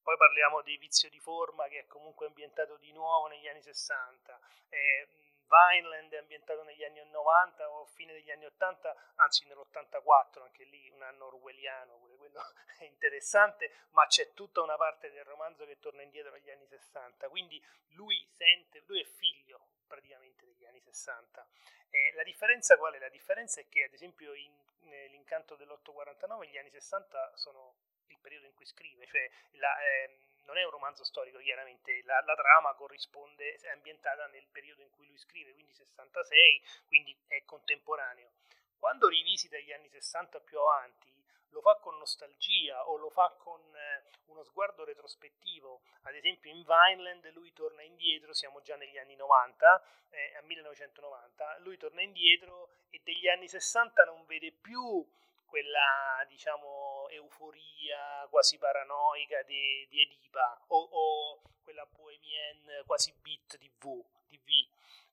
poi parliamo di Vizio di Forma, che è comunque ambientato di nuovo negli anni 60. Eh, Vineland è ambientato negli anni 90 o fine degli anni 80, anzi nell'84, anche lì un anno orwelliano, pure quello [laughs] è interessante, ma c'è tutta una parte del romanzo che torna indietro agli anni 60, quindi lui sente, lui è figlio praticamente degli anni 60. Eh, la differenza qual è? La differenza è che ad esempio in, nell'incanto dell'849 gli anni 60 sono il periodo in cui scrive, cioè la, eh, non è un romanzo storico, chiaramente la, la, trama corrisponde, è ambientata nel periodo in cui lui scrive, quindi 66, quindi è contemporaneo. Quando rivisita gli anni 60 più avanti, lo fa con nostalgia o lo fa con eh, uno sguardo retrospettivo. Ad esempio in Vineland lui torna indietro, siamo già negli anni 90, eh, a 1990, lui torna indietro e degli anni 60 non vede più quella diciamo euforia quasi paranoica di, di Edipa o, o, quella bohemienne quasi beat di V, di v.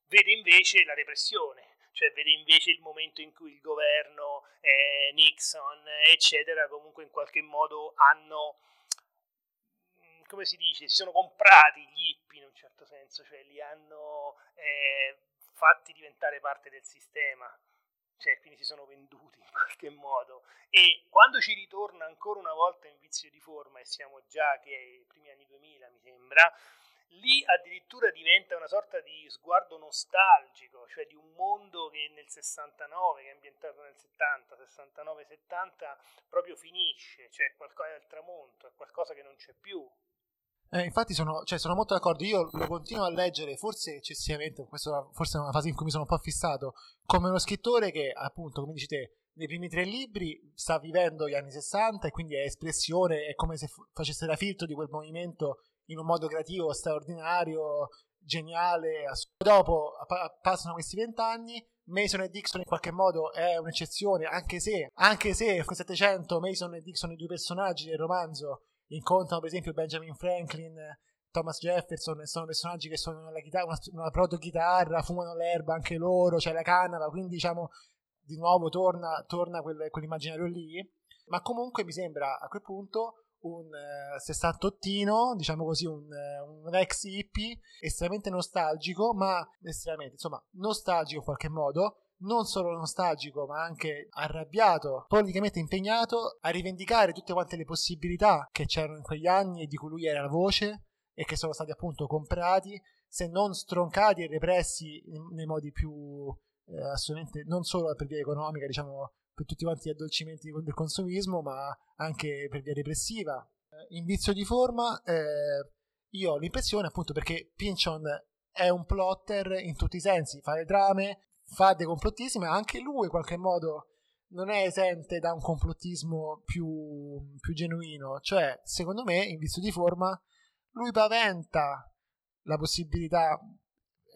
vede invece la repressione cioè vede invece il momento in cui il governo eh, Nixon eccetera comunque in qualche modo hanno mm, come si dice si sono comprati gli hippie in un certo senso cioè li hanno eh, fatti diventare parte del sistema cioè quindi si sono venduti in qualche modo. E quando ci ritorna ancora una volta in vizio di forma e siamo già che è primi anni 2000 mi sembra lì addirittura diventa una sorta di sguardo nostalgico cioè di un mondo che nel 69 che è ambientato nel 70 69 70 proprio finisce cioè qualcosa del tramonto è qualcosa che non c'è più eh, infatti sono, cioè, sono, molto d'accordo, io lo continuo a leggere, forse eccessivamente, questa forse è una fase in cui mi sono un po' fissato, come uno scrittore che appunto, come dici te, nei primi tre libri sta vivendo gli anni 60 e quindi è espressione, è come se f- facesse da filtro di quel movimento in un modo creativo, straordinario, geniale. Dopo pa- passano questi vent'anni, Mason e Dixon in qualche modo è un'eccezione, anche se, anche se nel 700 Mason e Dixon, i due personaggi del romanzo, incontrano per esempio Benjamin Franklin, Thomas Jefferson, sono personaggi che suonano la chitarra, una, una proto-chitarra, fumano l'erba anche loro, c'è la canapa, quindi diciamo di nuovo torna, torna quel, quell'immaginario lì, ma comunque mi sembra a quel punto un eh, sessantottino, diciamo così, un, eh, un, ex hippie estremamente nostalgico, ma estremamente, insomma, nostalgico in qualche modo, non solo nostalgico ma anche arrabbiato, politicamente impegnato a rivendicare tutte quante le possibilità che c'erano in quegli anni e di cui lui era la voce e che sono stati appunto comprati, se non stroncati e repressi nei modi più eh, assolutamente non solo per via economica, diciamo per tutti quanti gli addolcimenti del consumismo, ma anche per via repressiva. Eh, in vizio di forma eh, io ho l'impressione appunto perché Pinchon è un plotter in tutti i sensi, fa le drame, fa dei complottismi, ma anche lui in qualche modo non è esente da un complottismo più, più genuino. Cioè, secondo me, in vizio di forma, lui paventa la possibilità,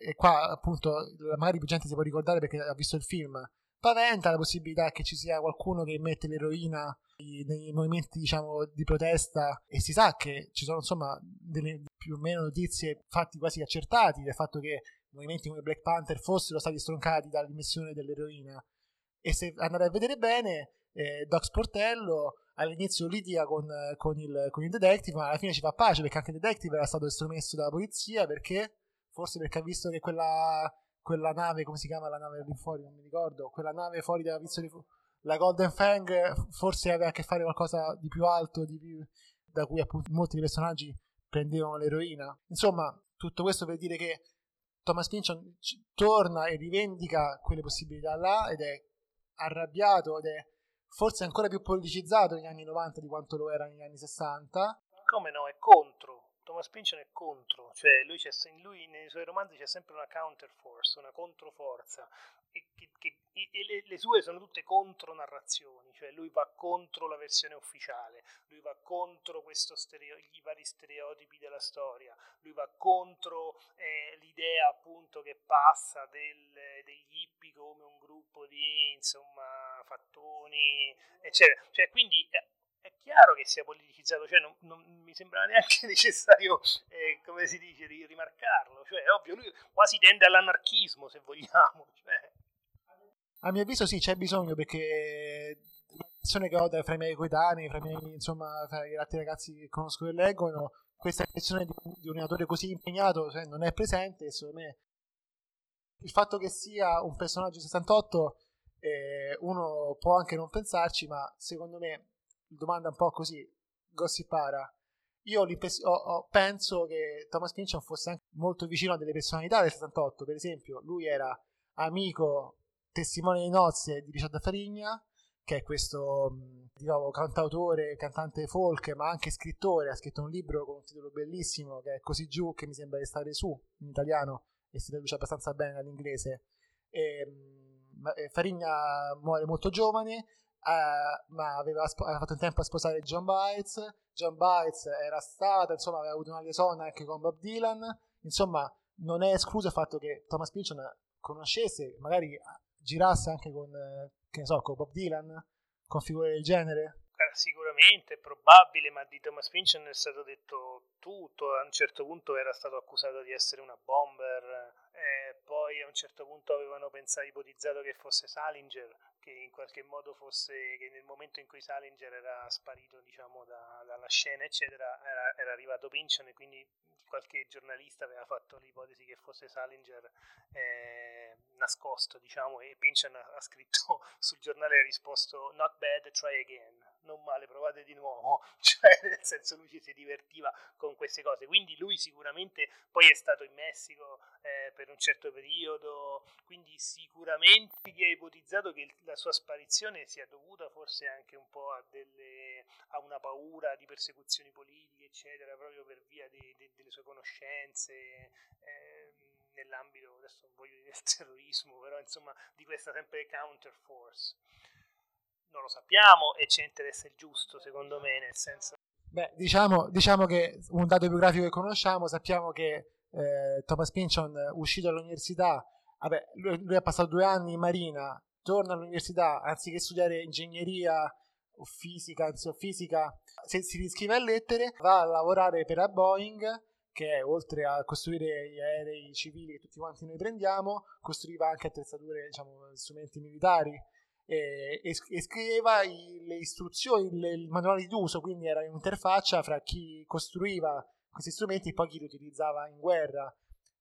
e qua appunto magari più gente si può ricordare perché ha visto il film, paventa la possibilità che ci sia qualcuno che mette l'eroina nei movimenti diciamo di protesta e si sa che ci sono insomma delle più o meno notizie fatti quasi accertati del fatto che movimenti come Black Panther fossero stati stroncati dall'immissione dell'eroina. E se andate a vedere bene, eh, Doc Sportello all'inizio litiga con, con, il, con il detective, ma alla fine ci fa pace perché anche il detective era stato estromesso dalla polizia perché forse perché ha visto che quella, quella nave, come si chiama la nave lì fuori, non mi ricordo, quella nave fuori dalla pizza di la Golden Fang forse aveva a che fare qualcosa di più alto, di più, da cui appunto molti dei personaggi prendevano l'eroina. Insomma, tutto questo per dire che Thomas Pynchon torna e rivendica quelle possibilità là ed è arrabbiato ed è forse ancora più politicizzato negli anni 90 di quanto lo era negli anni 60. Come no, è contro. Thomas Pynchon è contro, cioè lui, lui nei suoi romanzi c'è sempre una counterforce, una controforza, che, che, le, le, sue sono tutte contro-narrazioni, cioè lui va contro la versione ufficiale, lui va contro stereo, i vari stereotipi della storia, lui va contro eh, l'idea appunto che passa del, degli hippie come un gruppo di insomma fattoni, eccetera. Cioè, quindi eh, è chiaro che sia politicizzato, cioè non, non mi sembrava neanche [laughs] necessario, eh, come si dice, rimarcarlo, cioè è ovvio, lui quasi tende all'anarchismo se vogliamo. [laughs] Cioè. A mio avviso sì, c'è bisogno perché la persone che ho fra i miei coetanei, fra i miei, insomma, fra gli altri ragazzi che conosco e leggono, questa impressione di, di, un autore così impegnato cioè, non è presente secondo me il fatto che sia un personaggio 68 eh, uno può anche non pensarci, ma secondo me domanda un po' così, gossipara. Io ho, ho, penso che Thomas Pynchon fosse anche molto vicino a delle personalità del 78, per esempio, lui era amico, testimone di nozze di Richard Farigna, che è questo diciamo, cantautore, cantante folk, ma anche scrittore, ha scritto un libro con un titolo bellissimo che è Così giù, che mi sembra di stare su in italiano e si traduce abbastanza bene dall'inglese. E, Farigna muore molto giovane, Uh, ma aveva, sp- aveva, fatto in tempo a sposare John Bites. John Bites era stata, insomma, aveva avuto una liaison anche con Bob Dylan. Insomma, non è escluso il fatto che Thomas Pynchon conoscesse, magari girasse anche con, che ne so, con Bob Dylan, con figure del genere. Sicuramente è probabile, ma di Thomas Pynchon è stato detto tutto. A un certo punto era stato accusato di essere una bomber, poi a un certo punto avevano pensato, ipotizzato che fosse Salinger, che in qualche modo fosse, che nel momento in cui Salinger era sparito diciamo, da, dalla scena, eccetera, era, era arrivato Pynchon e quindi qualche giornalista aveva fatto l'ipotesi che fosse Salinger eh, nascosto, diciamo, e Pynchon ha, scritto [laughs] sul giornale ha risposto not bad, try again. Non male, provate di nuovo, [laughs] cioè nel senso lui ci si divertiva con queste cose, quindi lui sicuramente poi è stato in Messico eh, per un certo periodo, quindi sicuramente gli ha ipotizzato che la sua sparizione sia dovuta forse anche un po' a, delle, a una paura di persecuzioni politiche, eccetera, proprio per via di, di, delle sue conoscenze. Eh, nell'ambito, adesso non voglio dire del [laughs] terrorismo, però insomma di questa sempre counterforce. Non lo sappiamo e ci interessa il giusto, secondo me, nel senso... Beh, diciamo, diciamo che un dato biografico che conosciamo, sappiamo che eh, Thomas Pynchon, uscito dall'università, vabbè, lui, lui ha passato due anni in marina, torna all'università, anziché studiare ingegneria o fisica, anzi, fisica, se si riscrive a lettere, va a lavorare per la Boeing, che oltre a costruire gli aerei civili che tutti quanti noi prendiamo, costruiva anche attrezzature, diciamo, strumenti militari e, e scriveva i, le istruzioni, le, il manuale d'uso, quindi era un'interfaccia fra chi costruiva questi strumenti e poi chi li utilizzava in guerra.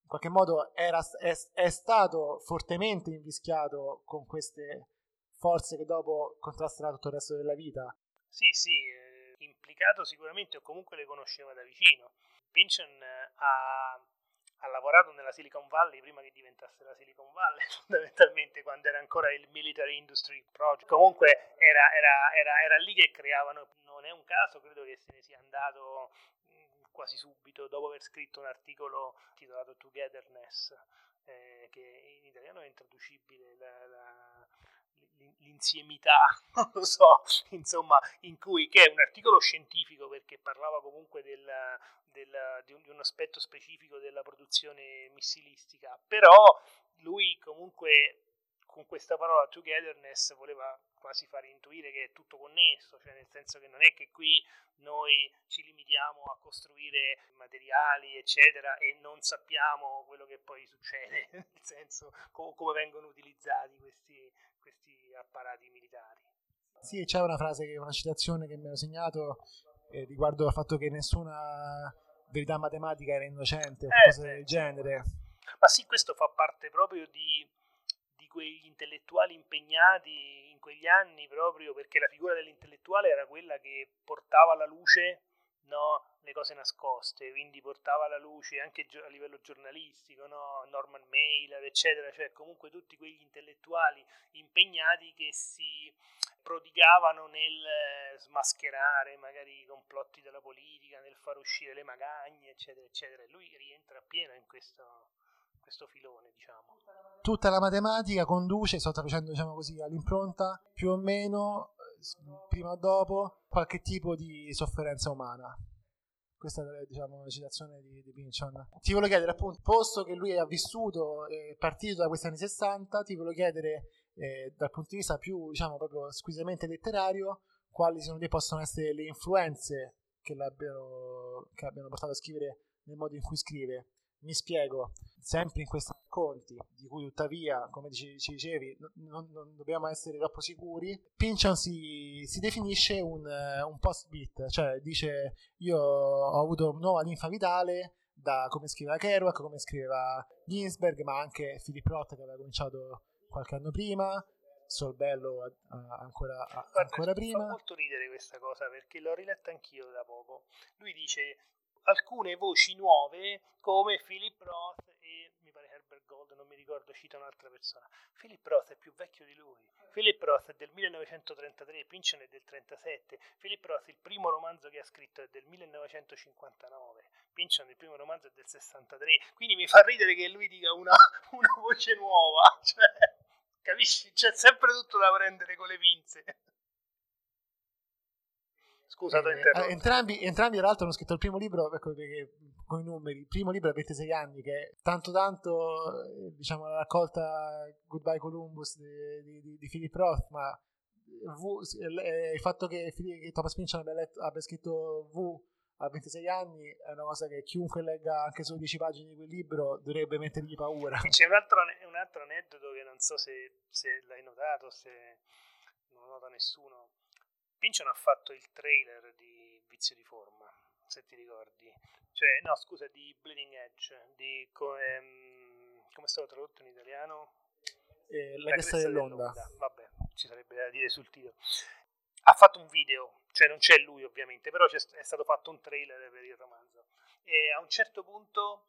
In qualche modo era, è, è stato fortemente invischiato con queste forze che dopo contrasteranno tutto il resto della vita. Sì, sì, eh, implicato sicuramente o comunque le conosceva da vicino. Pynchon ha ha lavorato nella Silicon Valley prima che diventasse la Silicon Valley, [laughs] fondamentalmente quando era ancora il Military Industry Project. Comunque era, era, era, era lì che creavano, non è un caso, credo che se ne sia andato quasi subito dopo aver scritto un articolo titolato Togetherness, eh, che in italiano è intraducibile, la, la, l'insiemità, [laughs] non lo so, insomma, in cui, che è un articolo scientifico perché parlava comunque del, del, di, un, di, un, aspetto specifico della produzione missilistica, però lui comunque con questa parola togetherness voleva quasi far intuire che è tutto connesso, cioè nel senso che non è che qui noi ci limitiamo a costruire materiali, eccetera, e non sappiamo quello che poi succede, [laughs] nel senso co- come vengono utilizzati questi, questi apparati militari. Sì, c'è una frase, una citazione che mi ho segnato eh, riguardo al fatto che nessuna verità matematica era innocente o eh, cose del genere. Ma sì, questo fa parte proprio di, di quegli intellettuali impegnati in quegli anni proprio perché la figura dell'intellettuale era quella che portava alla luce no? Le cose nascoste, quindi portava alla luce anche a livello giornalistico, no? Norman Mailer, eccetera, cioè comunque tutti quegli intellettuali impegnati che si prodigavano nel eh, smascherare magari i complotti della politica, nel far uscire le magagne, eccetera, eccetera. E lui rientra appieno in questo, questo filone, diciamo. Tutta la matematica conduce, sto traducendo diciamo così, all'impronta, più o meno, prima o dopo, qualche tipo di sofferenza umana. Questa è diciamo, la citazione di, di Pinchon. Ti volevo chiedere, appunto, posto che lui ha vissuto, è partito da questi anni 60, ti volevo chiedere, eh, dal punto di vista più, diciamo, proprio squisitamente letterario, quali secondo te possono essere le influenze che, che abbiano portato a scrivere nel modo in cui scrive. Mi spiego, sempre in questi racconti, di cui tuttavia, come ci, ci dicevi, non, non, dobbiamo essere troppo sicuri, Pynchon si, si definisce un, un post-beat, cioè dice io ho avuto nuova linfa vitale da come scriveva Kerouac, come scriveva Ginsberg, ma anche Philip Roth che aveva cominciato qualche anno prima, Solbello ancora, ancora prima. Fa molto ridere questa cosa perché l'ho riletta anch'io da poco. Lui dice alcune voci nuove come Philip Roth e mi pare Herbert Gold, non mi ricordo, cita un'altra persona. Philip Roth è più vecchio di lui. Philip Roth è del 1933, Pynchon è del 1937. Philip Roth il primo romanzo che ha scritto è del 1959. Pynchon il primo romanzo è del 63. Quindi mi fa ridere che lui dica una, [laughs] una voce nuova. [laughs] Cioè, capisci? C'è sempre tutto da prendere con le pinze. Scusa, eh, eh entrambi, entrambi, tra l'altro, hanno scritto il primo libro ecco, perché, con i numeri. Il primo libro a 26 anni, che è tanto tanto eh, diciamo, la raccolta Goodbye Columbus di, di, di Philip Roth, ma v, eh, il fatto che, che Thomas Pynchon abbia, letto, abbia scritto V a 26 anni è una cosa che chiunque legga anche solo 10 pagine di quel libro dovrebbe mettergli paura. [laughs] C'è un altro, un altro aneddoto che non so se, se l'hai notato, se non lo nota nessuno Pynchon ha fatto il trailer di Vizio di Forma, se ti ricordi. Cioè, no, scusa, di Bleeding Edge, di come, um, come è stato tradotto in italiano? Eh, la, la cresta dell'onda. dell'onda. Vabbè, ci sarebbe da dire sul titolo. Ha fatto un video, cioè non c'è lui ovviamente, però è stato fatto un trailer per il romanzo. E a un certo punto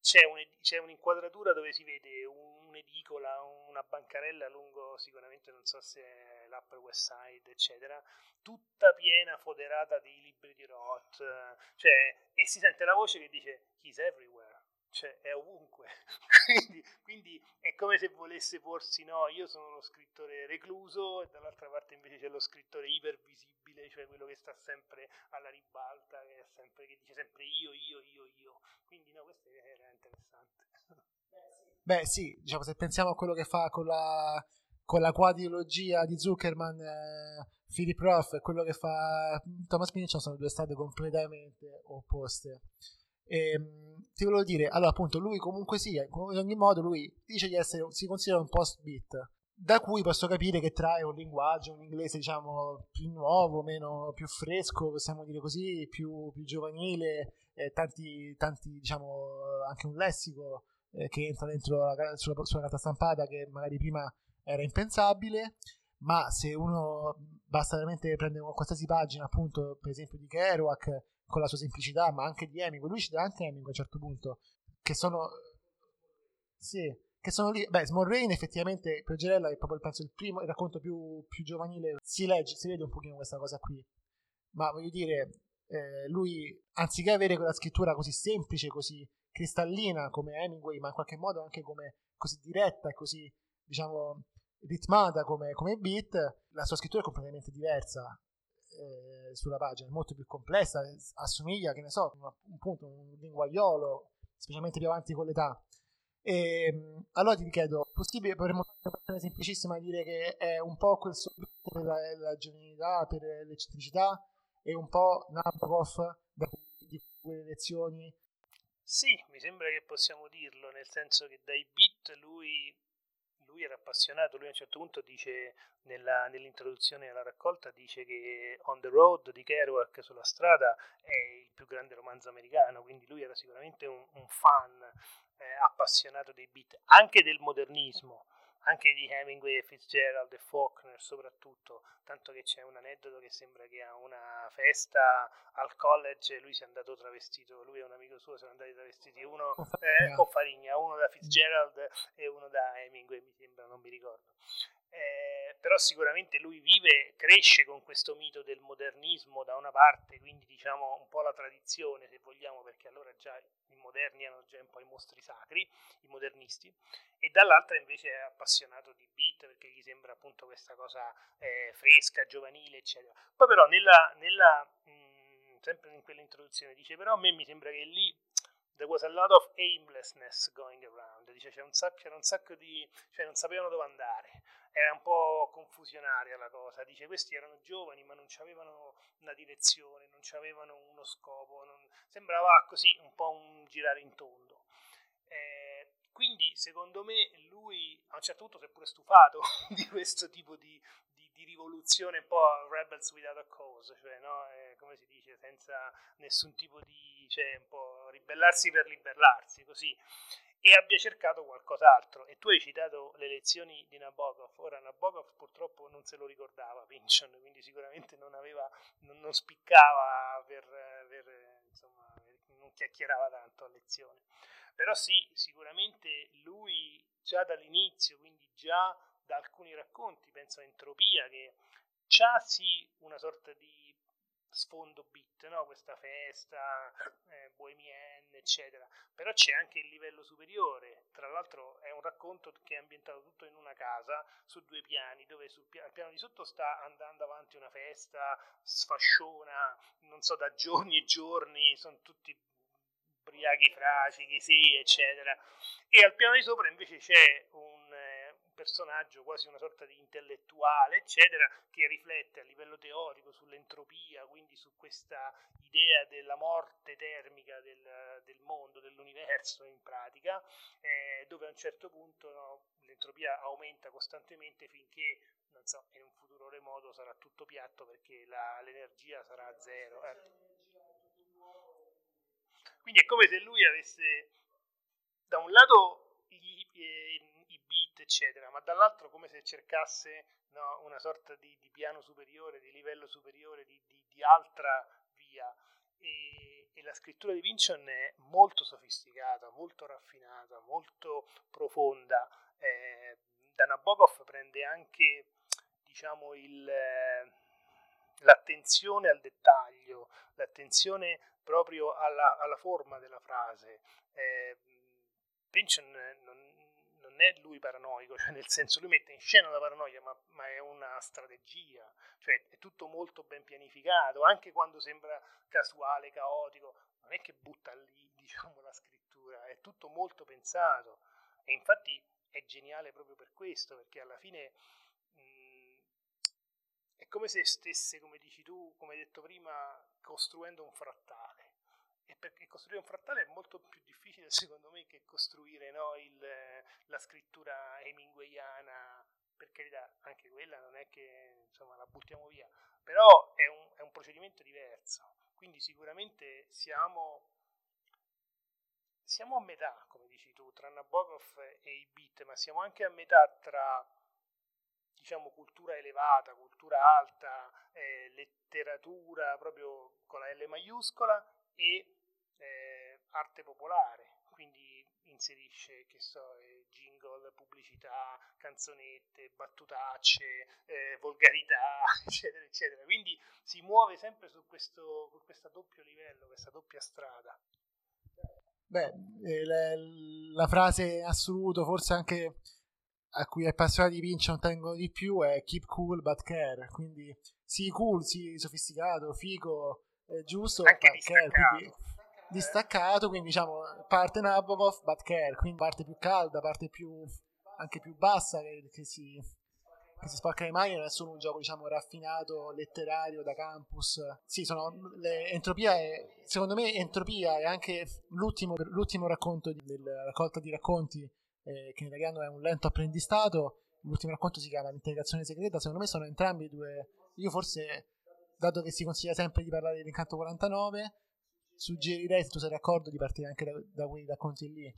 c'è, un, c'è un'inquadratura dove si vede un'edicola, una bancarella lungo sicuramente non so se è l'Upper West Side, eccetera, tutta piena, foderata di libri di Roth, cioè, e si sente la voce che dice He's everywhere, cioè è ovunque. [laughs] quindi, quindi, è come se volesse porsi, no, io sono lo scrittore recluso e dall'altra parte invece c'è lo scrittore ipervisibile, cioè quello che sta sempre alla ribalta, che, sempre, che dice sempre io, io, io, io. Quindi no, questo veramente interessante. Beh sì, diciamo se pensiamo a quello che fa con la, con la quadrilogia di Zuckerman, eh, Philip Roth e quello che fa Thomas Pynchon sono due strade completamente opposte. E, ehm, ti volevo dire, allora appunto lui comunque sia, in ogni modo lui dice di essere, si considera un post-beat, da cui posso capire che trae un linguaggio, un inglese diciamo più nuovo, meno, più fresco, possiamo dire così, più, più giovanile, eh, tanti, tanti diciamo anche un lessico eh, che entra dentro la, sulla, sulla carta stampata che magari prima era impensabile ma se uno basta veramente prendere qualsiasi pagina appunto per esempio di Kerouac con la sua semplicità ma anche di Hemingway lui cita anche Hemingway a un certo punto che sono sì che sono lì beh Small Rain effettivamente per è proprio penso il primo il racconto più, più giovanile si legge si vede un pochino questa cosa qui ma voglio dire eh, lui anziché avere quella scrittura così semplice così cristallina come Hemingway, ma in qualche modo anche come così diretta e così, diciamo, ritmata come, come beat, la sua scrittura è completamente diversa eh, sulla pagina, è molto più complessa, assomiglia, che ne so, un, un punto, un linguagliolo, specialmente più avanti con l'età. E, ehm, allora ti chiedo, possibile, potremmo fare una questione semplicissima dire che è un po' quel sorbito per la, la genialità, per l'eccentricità e un po' Nabokov da quelle lezioni sì, mi sembra che possiamo dirlo, nel senso che dai beat lui, lui era appassionato, lui a un certo punto dice, nella, nell'introduzione alla raccolta, dice che On the Road di Kerouac sulla strada è il più grande romanzo americano, quindi lui era sicuramente un, un fan eh, appassionato dei beat, anche del modernismo, anche di Hemingway e Fitzgerald e Faulkner soprattutto, tanto che c'è un aneddoto che sembra che a una festa al college lui sia andato travestito, lui e un amico suo sono andati travestiti, uno eh, con Farigna, uno da Fitzgerald e uno da Hemingway, mi sembra, non mi ricordo. Eh, però sicuramente lui vive, cresce con questo mito del modernismo da una parte, quindi diciamo un po' la tradizione se vogliamo, perché allora già i moderni erano già un po' i mostri sacri, i modernisti, e dall'altra invece è appassionato di beat perché gli sembra appunto questa cosa eh, fresca, giovanile, eccetera. Poi però nella, nella mh, mm, sempre in quell'introduzione dice però a me mi sembra che lì there was a lot of aimlessness going around, dice c'era un sacco, c'era un sacco di, cioè non sapevano dove andare, era un po' confusionaria la cosa, dice questi erano giovani ma non avevano una direzione, non avevano uno scopo, non... sembrava così un po' un girare in tondo. Eh, quindi secondo me lui a un certo punto si è pure stufato [laughs] di questo tipo di, di, di, rivoluzione un po' rebels without a cause, cioè no? eh, come si dice, senza nessun tipo di, cioè un po' ribellarsi per ribellarsi, così e abbia cercato qualcos'altro. E tu hai citato le lezioni di Nabokov. Ora, Nabokov purtroppo non se lo ricordava [laughs] Pynchon, quindi sicuramente non, aveva, non, non spiccava per, per, insomma, non chiacchierava tanto a lezione. Però sì, sicuramente lui già dall'inizio, quindi già da alcuni racconti, penso a Entropia, che c'ha sì una sorta di sfondo beat, no? questa festa eh, bohemienne, eccetera. Però c'è anche il livello superiore. Tra l'altro è un racconto che è ambientato tutto in una casa su due piani, dove sul piano, piano di sotto sta andando avanti una festa sfasciona, non so, da giorni e giorni, sono tutti ubriachi fracichi, sì, eccetera. E al piano di sopra invece c'è un personaggio quasi una sorta di intellettuale, eccetera, che riflette a livello teorico sull'entropia, quindi su questa idea della morte termica del, del mondo, dell'universo in pratica, eh, dove a un certo punto no, l'entropia aumenta costantemente finché, non so, in un futuro remoto sarà tutto piatto perché la, l'energia sarà zero. Eh. Quindi è come se lui avesse da un lato gli, eh, beat, eccetera, ma dall'altro come se cercasse no, una sorta di, di, piano superiore, di livello superiore, di, di, di altra via. E, e, la scrittura di Pynchon è molto sofisticata, molto raffinata, molto profonda. Eh, da Nabokov prende anche diciamo, il, eh, l'attenzione al dettaglio, l'attenzione proprio alla, alla forma della frase. Eh, Pynchon non, non è lui paranoico, [laughs] cioè nel senso lui mette in scena la paranoia, ma, ma, è una strategia, cioè è tutto molto ben pianificato, anche quando sembra casuale, caotico, non è che butta lì, [laughs] diciamo, la scrittura, è tutto molto pensato. E infatti è geniale proprio per questo, perché alla fine mh, è come se stesse, come dici tu, come hai detto prima, costruendo un frattale. E perché costruire un frattale è molto più difficile [laughs] secondo me che costruire no, la scrittura hemingwayana per carità anche quella non è che insomma la buttiamo via però è un, è un procedimento diverso. Quindi sicuramente siamo siamo a metà come dici tu tra Nabokov e i beat ma siamo anche a metà tra diciamo cultura elevata cultura alta eh, letteratura proprio con la L maiuscola e eh, arte popolare, quindi inserisce, che so, eh, jingle, pubblicità, canzonette, battutacce, eh, volgarità, [laughs] eccetera, eccetera. Quindi si muove sempre su questo, su questo doppio livello, questa doppia strada. Beh, eh, la, la, frase in assoluto, forse anche a cui appassionati di non tengono di più, è keep cool but care. Quindi sii cool, sii sofisticato, figo, eh, giusto, anche care. Quindi distaccato, quindi diciamo parte Nabokov, but care, quindi parte più calda, parte più anche più bassa che, che si che si spacca le mani non è solo un gioco diciamo raffinato letterario da campus. Sì sono le, entropia è, secondo me entropia è anche l'ultimo, l'ultimo racconto di, della raccolta di racconti eh, che in italiano è un lento apprendistato. L'ultimo racconto si chiama l'integrazione segreta. Secondo me sono entrambi due io forse dato che si consiglia sempre di parlare dell'incanto 49 suggerirei, se tu sei d'accordo, di partire anche da, da quei racconti lì.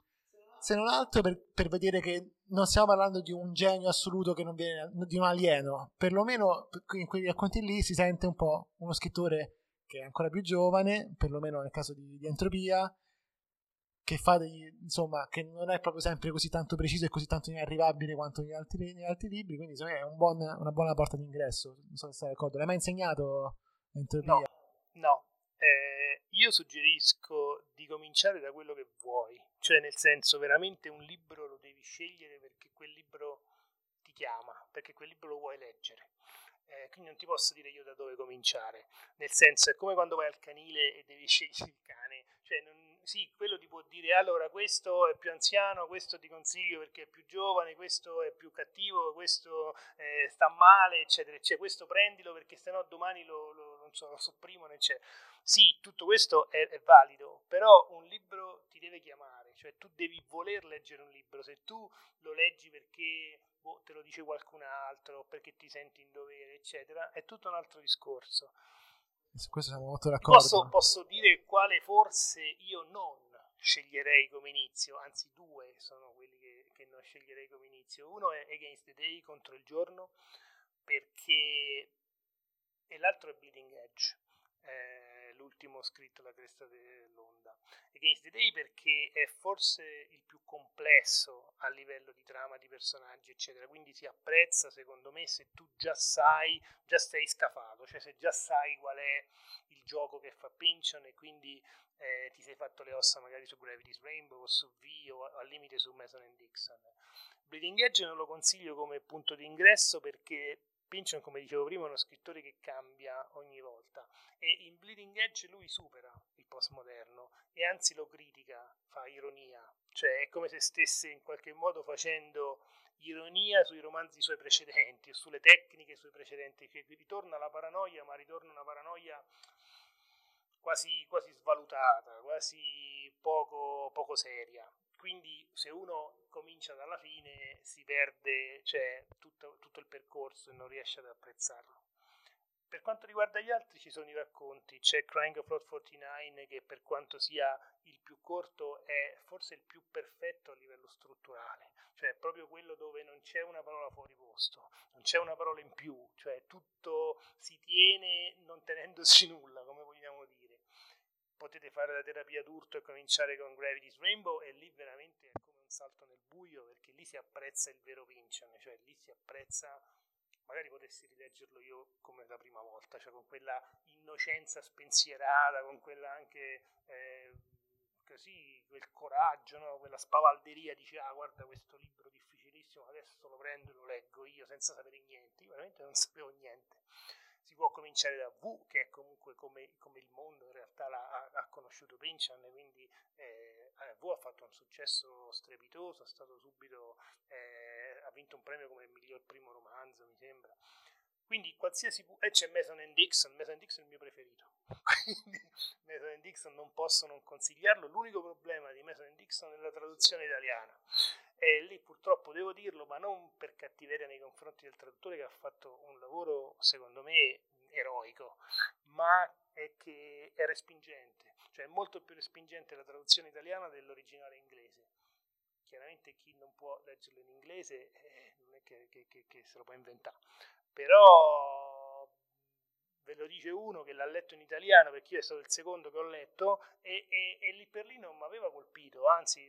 se non altro per, per, vedere che non stiamo parlando di un genio assoluto che non viene di un alieno, perlomeno in quei racconti lì si sente un po' uno scrittore che è ancora più giovane, perlomeno nel caso di, di Entropia, che fa degli, insomma, che non è proprio sempre così tanto preciso e così tanto inarrivabile quanto negli altri, negli altri libri, quindi me è un buon, una buona porta d'ingresso. Non so se stai d'accordo. L'hai mai insegnato Entropia? No, no. Io suggerisco di cominciare da quello che vuoi, cioè nel senso veramente un libro lo devi scegliere perché quel libro ti chiama, perché quel libro lo vuoi leggere. Eh, quindi non ti posso dire io da dove cominciare, nel senso è come quando vai al canile e devi [laughs] scegliere il cane, cioè non, sì, quello ti può dire allora questo è più anziano, questo ti consiglio perché è più giovane, questo è più cattivo, questo eh, sta male, eccetera, eccetera, questo prendilo perché sennò domani lo, lo, non so, lo sopprimono, eccetera. Sì, tutto questo è, è, valido, però un libro ti deve chiamare, cioè tu devi voler leggere un libro, se tu lo leggi perché boh, te lo dice qualcun altro, perché ti senti in dovere, eccetera, è tutto un altro discorso. Su questo siamo molto d'accordo. Posso, posso dire quale forse io non sceglierei come inizio, anzi due sono quelli che, che, non sceglierei come inizio. Uno è Against the Day, contro il giorno, perché... e l'altro è Bleeding Edge. Eh, l'ultimo scritto La cresta dell'onda. Against the Day perché è forse il più complesso a livello di trama, di personaggi, eccetera. Quindi si apprezza, secondo me, se tu già sai, già sei scafato, cioè se già sai qual è il gioco che fa Pinchon e quindi eh, ti sei fatto le ossa magari su Gravity's Rainbow o su V o al limite su Mason and Dixon. Bleeding Edge non lo consiglio come punto di ingresso perché Pynchon, come dicevo prima, è uno scrittore che cambia ogni volta. E in Bleeding Edge lui supera il postmoderno e anzi lo critica, fa ironia, cioè è come se stesse in qualche modo facendo ironia sui romanzi suoi precedenti, sulle tecniche sui precedenti, che ritorna la paranoia, ma ritorna una paranoia quasi, quasi svalutata, quasi poco, poco seria quindi se uno comincia dalla fine si perde cioè, tutto, tutto, il percorso e non riesce ad apprezzarlo. Per quanto riguarda gli altri ci sono i racconti, c'è Crying of Lot 49 che per quanto sia il più corto è forse il più perfetto a livello strutturale, cioè proprio quello dove non c'è una parola fuori posto, non c'è una parola in più, cioè tutto si tiene non tenendosi [laughs] nulla, come vogliamo dire potete fare la terapia d'urto e cominciare con Gravity's Rainbow e lì veramente è come un salto nel buio perché lì si apprezza il vero Pynchon, cioè lì si apprezza magari potessi rileggerlo io come la prima volta, cioè con quella innocenza spensierata, con quella anche eh, così, quel coraggio, no? quella spavalderia, dice ah guarda questo libro difficilissimo, adesso lo prendo e lo leggo io senza sapere niente, io veramente non sapevo niente si può cominciare da V, che è comunque come, come il mondo in realtà ha, ha conosciuto Pynchon, quindi eh, V ha fatto un successo strepitoso, è stato subito, eh, ha vinto un premio come il miglior primo romanzo, mi sembra. Quindi qualsiasi... e c'è Mason Dixon, Mason Dixon è il mio quindi Mason Dixon non posso non consigliarlo, l'unico problema di Mason Dixon è la traduzione italiana. E lì purtroppo devo dirlo, ma non per cattiveria nei confronti del traduttore che ha fatto un lavoro secondo me eroico, ma è che è respingente, cioè è molto più respingente la traduzione italiana dell'originale inglese. Chiaramente chi non può leggerlo in inglese eh, non è che, che, che, che se lo può inventare, però ve lo dice uno che l'ha letto in italiano perché io è stato il secondo che ho letto e, e, e lì per lì non mi aveva colpito, anzi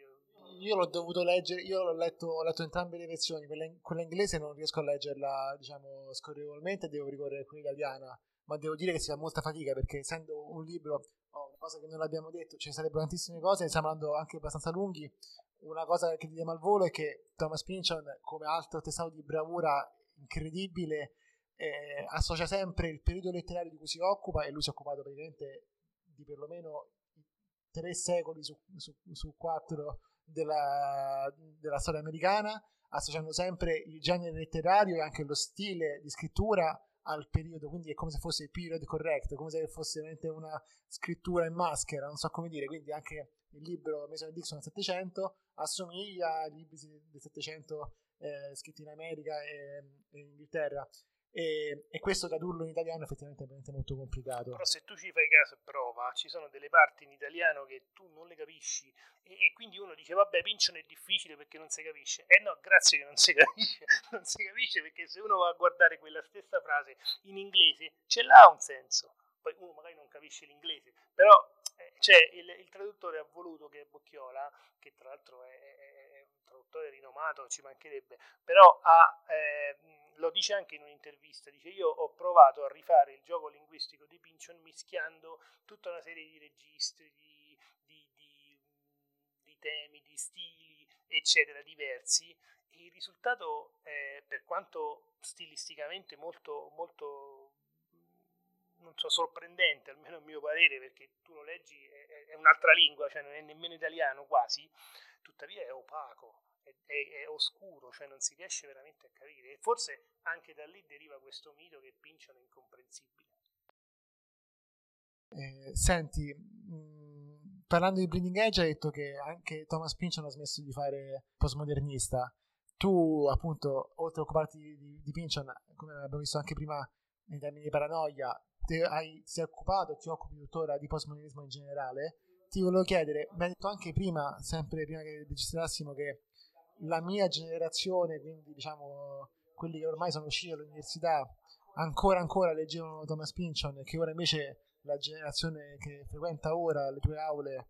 io l'ho dovuto leggere, io l'ho letto, ho letto entrambe le versioni, quella, in, quella, inglese non riesco a leggerla, diciamo, scorrevolmente, devo ricorrere a quella italiana, ma devo dire che si fa molta fatica perché essendo un libro, oh, una cosa che non abbiamo detto, ci sarebbero tantissime cose, ne stiamo andando anche abbastanza lunghi, una cosa che diamo al volo è che Thomas Pynchon, come altro testato di bravura incredibile, eh, associa sempre il periodo letterario di cui si occupa e lui si è occupato praticamente di perlomeno tre secoli su, su, su quattro della, della storia americana, associando sempre il genere letterario e anche lo stile di scrittura al periodo, quindi è come se fosse il period correct, come se fosse veramente una scrittura in maschera, non so come dire, quindi anche il libro Mason Dixon del 700 assomiglia ai libri del 700 eh, scritti in America e, e in Inghilterra. E, e, questo tradurlo in italiano effettivamente è veramente molto complicato. Però se tu ci fai caso e prova, ci sono delle parti in italiano che tu non le capisci e, e quindi uno dice vabbè Pinchon è difficile perché non si capisce. Eh no, grazie che non si [laughs] capisce, non si capisce perché se uno va a guardare quella stessa frase in inglese ce l'ha un senso. Poi uno magari non capisce l'inglese, però eh, cioè, il, il, traduttore ha voluto che Bocchiola, che tra l'altro è, è, è un traduttore rinomato, ci mancherebbe, però ha... Eh, lo dice anche in un'intervista, dice io ho provato a rifare il gioco linguistico di Pinchon mischiando tutta una serie di registri, di, di, di, di temi, di stili, eccetera, diversi. E il risultato è, per quanto stilisticamente molto, molto non so, sorprendente, almeno a mio parere, perché tu lo leggi, è, è un'altra lingua, cioè non è nemmeno italiano quasi, tuttavia è opaco, è, è, oscuro, cioè non si riesce veramente a capire. E forse anche da lì deriva questo mito che Pynchon è incomprensibile. Eh, senti, mh, mm, parlando di Bleeding Edge hai detto che anche Thomas Pynchon ha smesso di fare postmodernista. Tu, appunto, oltre a occuparti di, di, di come abbiamo visto anche prima nei termini di paranoia, ti, hai, ti sei occupato e ti occupi tuttora di postmodernismo in generale. Ti volevo chiedere, mi hai detto anche prima, sempre prima che registrassimo, che la mia generazione, quindi diciamo quelli che ormai sono usciti dall'università, ancora ancora leggevano Thomas Pynchon e che ora invece la generazione che frequenta ora le tue aule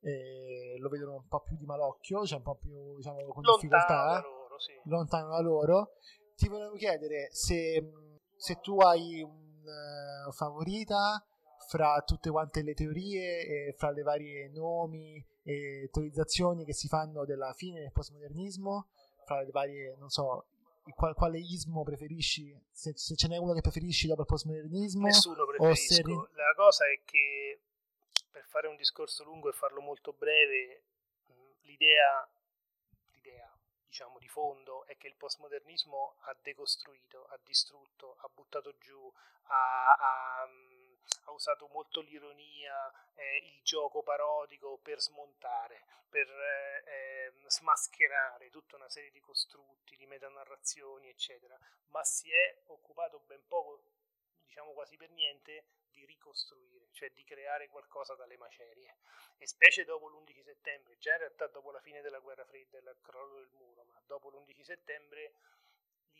eh, lo vedono un po' più di malocchio, cioè un po' più diciamo con lontano difficoltà, da loro, sì. lontano da loro. Ti volevo chiedere se, se tu hai un uh, favorita fra tutte quante le teorie e fra le varie nomi e teorizzazioni che si fanno della fine del postmodernismo, fra le varie, non so, qual, quale ismo preferisci, se, se, ce n'è uno che preferisci dopo il postmodernismo. Nessuno preferisco. Se... La cosa è che, per fare un discorso lungo e farlo molto breve, l'idea, l'idea diciamo di fondo è che il postmodernismo ha decostruito, ha distrutto, ha buttato giù, ha, ha ha usato molto l'ironia, eh, il gioco parodico per smontare, per eh, ehm, smascherare tutta una serie di costrutti, di metanarrazioni, eccetera, ma si è occupato ben poco, diciamo quasi per niente, di ricostruire, cioè di creare qualcosa dalle macerie. E specie dopo l'11 settembre, già in realtà dopo la fine della guerra fredda e il crollo del muro, ma dopo l'11 settembre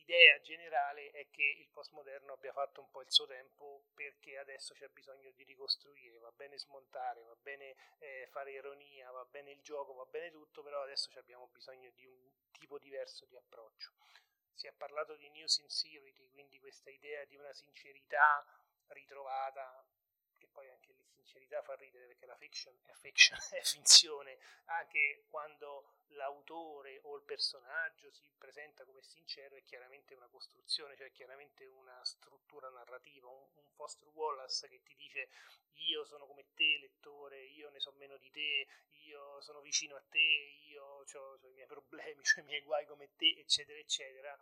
l'idea generale è che il postmoderno abbia fatto un po' il suo tempo perché adesso c'è bisogno di ricostruire, va bene smontare, va bene eh, fare ironia, va bene il gioco, va bene tutto, però adesso abbiamo bisogno di un tipo diverso di approccio. Si è parlato di new sincerity, quindi questa idea di una sincerità ritrovata poi anche sincerità fa ridere perché la fiction è fiction, [laughs] è finzione, anche quando l'autore o il personaggio si presenta come sincero è chiaramente una costruzione, cioè chiaramente una struttura narrativa, un, un Foster Wallace che ti dice io sono come te lettore, io ne so meno di te, io sono vicino a te, io ho i miei problemi, ho i miei guai come te, eccetera, eccetera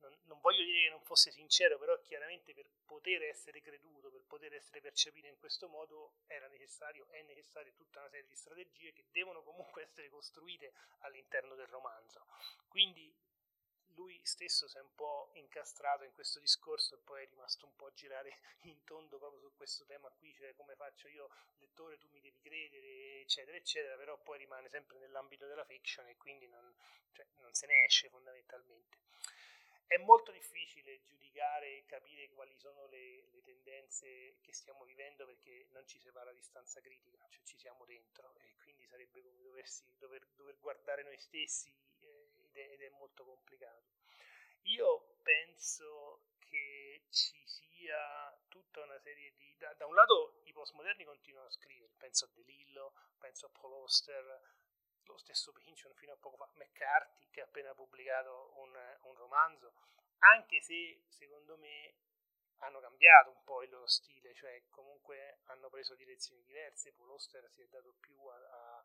non, non, voglio dire che non fosse sincero, però chiaramente per poter essere creduto, per poter essere percepito in questo modo, era necessario, è necessaria tutta una serie di strategie che devono comunque [laughs] essere costruite all'interno del romanzo. Quindi lui stesso si è un po' incastrato in questo discorso e poi è rimasto un po' a girare [laughs] in tondo proprio su questo tema qui, cioè come faccio io, lettore, tu mi devi credere, eccetera, eccetera, però poi rimane sempre nell'ambito della fiction e quindi non, cioè, non se ne esce fondamentalmente. È molto difficile giudicare e capire quali sono le, le, tendenze che stiamo vivendo perché non ci separa distanza critica, cioè ci siamo dentro e quindi sarebbe come doversi, dover, dover guardare noi stessi eh, ed, è, ed, è, molto complicato. Io penso che ci sia tutta una serie di... Da, da un lato i postmoderni continuano a scrivere, penso a De Lillo, penso a Paul Auster, lo stesso Pynchon fino a poco fa, McCarthy che ha appena pubblicato un, un romanzo, anche se secondo me hanno cambiato un po' il loro stile, cioè comunque hanno preso direzioni diverse, Paul Auster si è dato più a, a,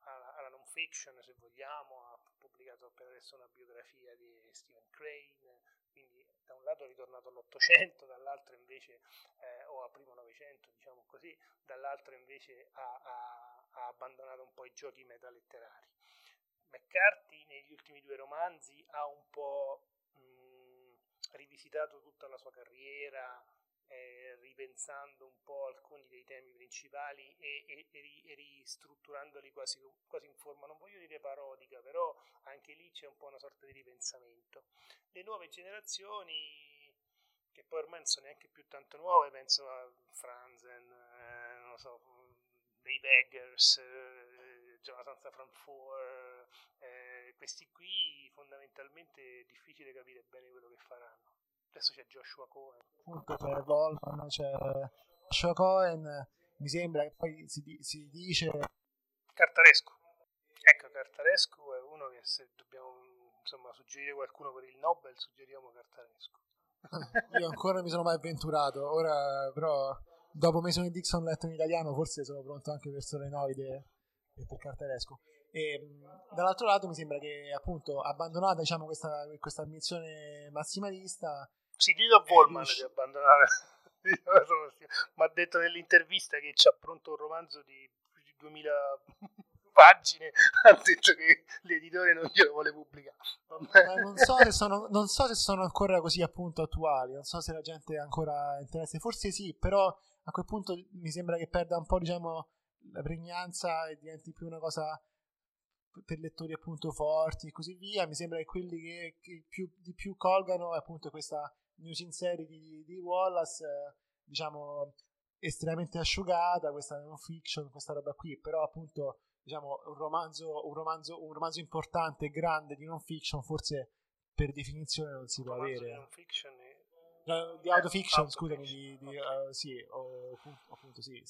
a, alla non fiction se vogliamo, ha pubblicato per adesso una biografia di Stephen Crane, quindi da un lato è ritornato all'Ottocento, dall'altro invece, eh, o al primo Novecento diciamo così, dall'altro invece ha, ha abbandonato un po' i giochi metaletterari. McCarthy negli ultimi due romanzi ha un po' mh, rivisitato tutta la sua carriera, eh, ripensando un po' alcuni dei temi principali e, e, e, ristrutturandoli quasi, quasi, in forma, non voglio dire parodica, però anche lì c'è un po' una sorta di ripensamento. Le nuove generazioni, che poi ormai non sono neanche più tanto nuove, penso a Franzen, eh, non so, dei Beggars, eh, Jonathan Safran Foer, eh, questi qui fondamentalmente è difficile capire bene quello che faranno. Adesso c'è Joshua Cohen. Appunto c'è Volman, c'è Joshua Cohen, mi sembra che poi si, si dice... Cartaresco. Ecco, Cartaresco è uno che se dobbiamo insomma, suggerire qualcuno per il Nobel, suggeriamo Cartaresco. [laughs] Io ancora mi sono mai avventurato, ora però dopo Mason e Dixon letto in italiano forse sono pronto anche per Solenoide e per Cartaresco. E, dall'altro lato mi sembra che appunto abbandonata diciamo, questa, questa ambizione massimalista sì, dillo a Volman di abbandonare. [laughs] Ma ha detto nell'intervista che c'ha pronto un romanzo di più di 2000 [laughs] pagine. Ha detto che l'editore non glielo vuole pubblicare. Non so, se sono, non so se sono ancora così appunto attuali. Non so se la gente ha ancora interesse. Forse sì, però a quel punto mi sembra che perda un po' diciamo la pregnanza e diventi più una cosa per lettori appunto forti e così via. Mi sembra che quelli che, che più, di più colgano è appunto questa news in serie di, di Wallace, eh, diciamo, estremamente asciugata, questa non fiction, questa roba qui, però appunto, diciamo, un romanzo, un romanzo, un romanzo importante, grande di non fiction, forse per definizione non si può avere. Non fiction di autofiction, scusami, di, di uh, sì, o, appunto sì,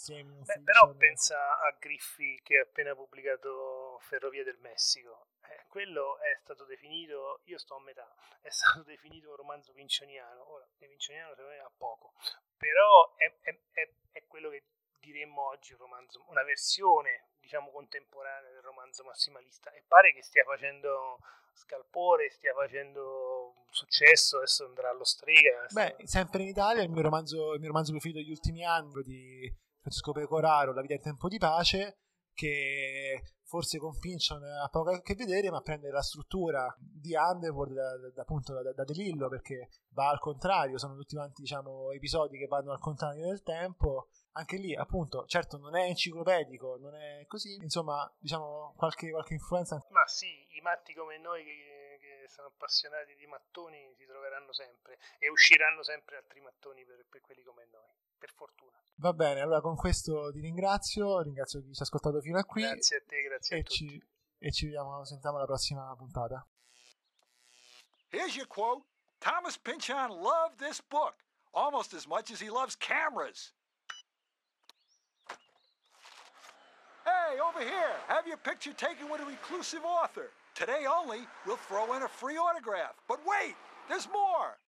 Beh, Però pensa a Griffi che ha appena pubblicato Ferrovie del Messico. Eh, quello è stato definito, io sto a metà, è [laughs] stato definito un romanzo vincioniano. Ora, il vincioniano secondo me ha poco, però è, è, è, è quello che diremmo oggi un romanzo, una versione diciamo contemporanea del romanzo massimalista e pare che stia facendo scalpore, stia facendo successo, adesso andrà allo strega. Beh, sempre in Italia il mio romanzo, il mio romanzo preferito degli ultimi anni di Francesco Pecoraro, La vita in tempo di pace, che forse con Finchon ha poco a che vedere, ma prende la struttura di Underworld da, da, appunto da, da Lillo, perché va al contrario, sono tutti quanti diciamo, episodi che vanno al contrario del tempo. Anche lì, appunto, certo non è enciclopedico, non è così, insomma, diciamo qualche, qualche influenza. Ma sì, i matti come noi che, che, sono appassionati di mattoni si troveranno sempre e usciranno sempre altri mattoni per, per quelli come noi, per fortuna. Va bene, allora con questo ti ringrazio, ringrazio chi ci ha ascoltato fino a qui. Grazie a te, grazie e a tutti. Ci, e ci vediamo, sentiamo alla prossima puntata. Here's your quote. Thomas Pynchon loved this book almost as much as he loves cameras. Hey, over here, have your picture taken with a reclusive author. Today only, we'll throw in a free autograph. But wait, there's more.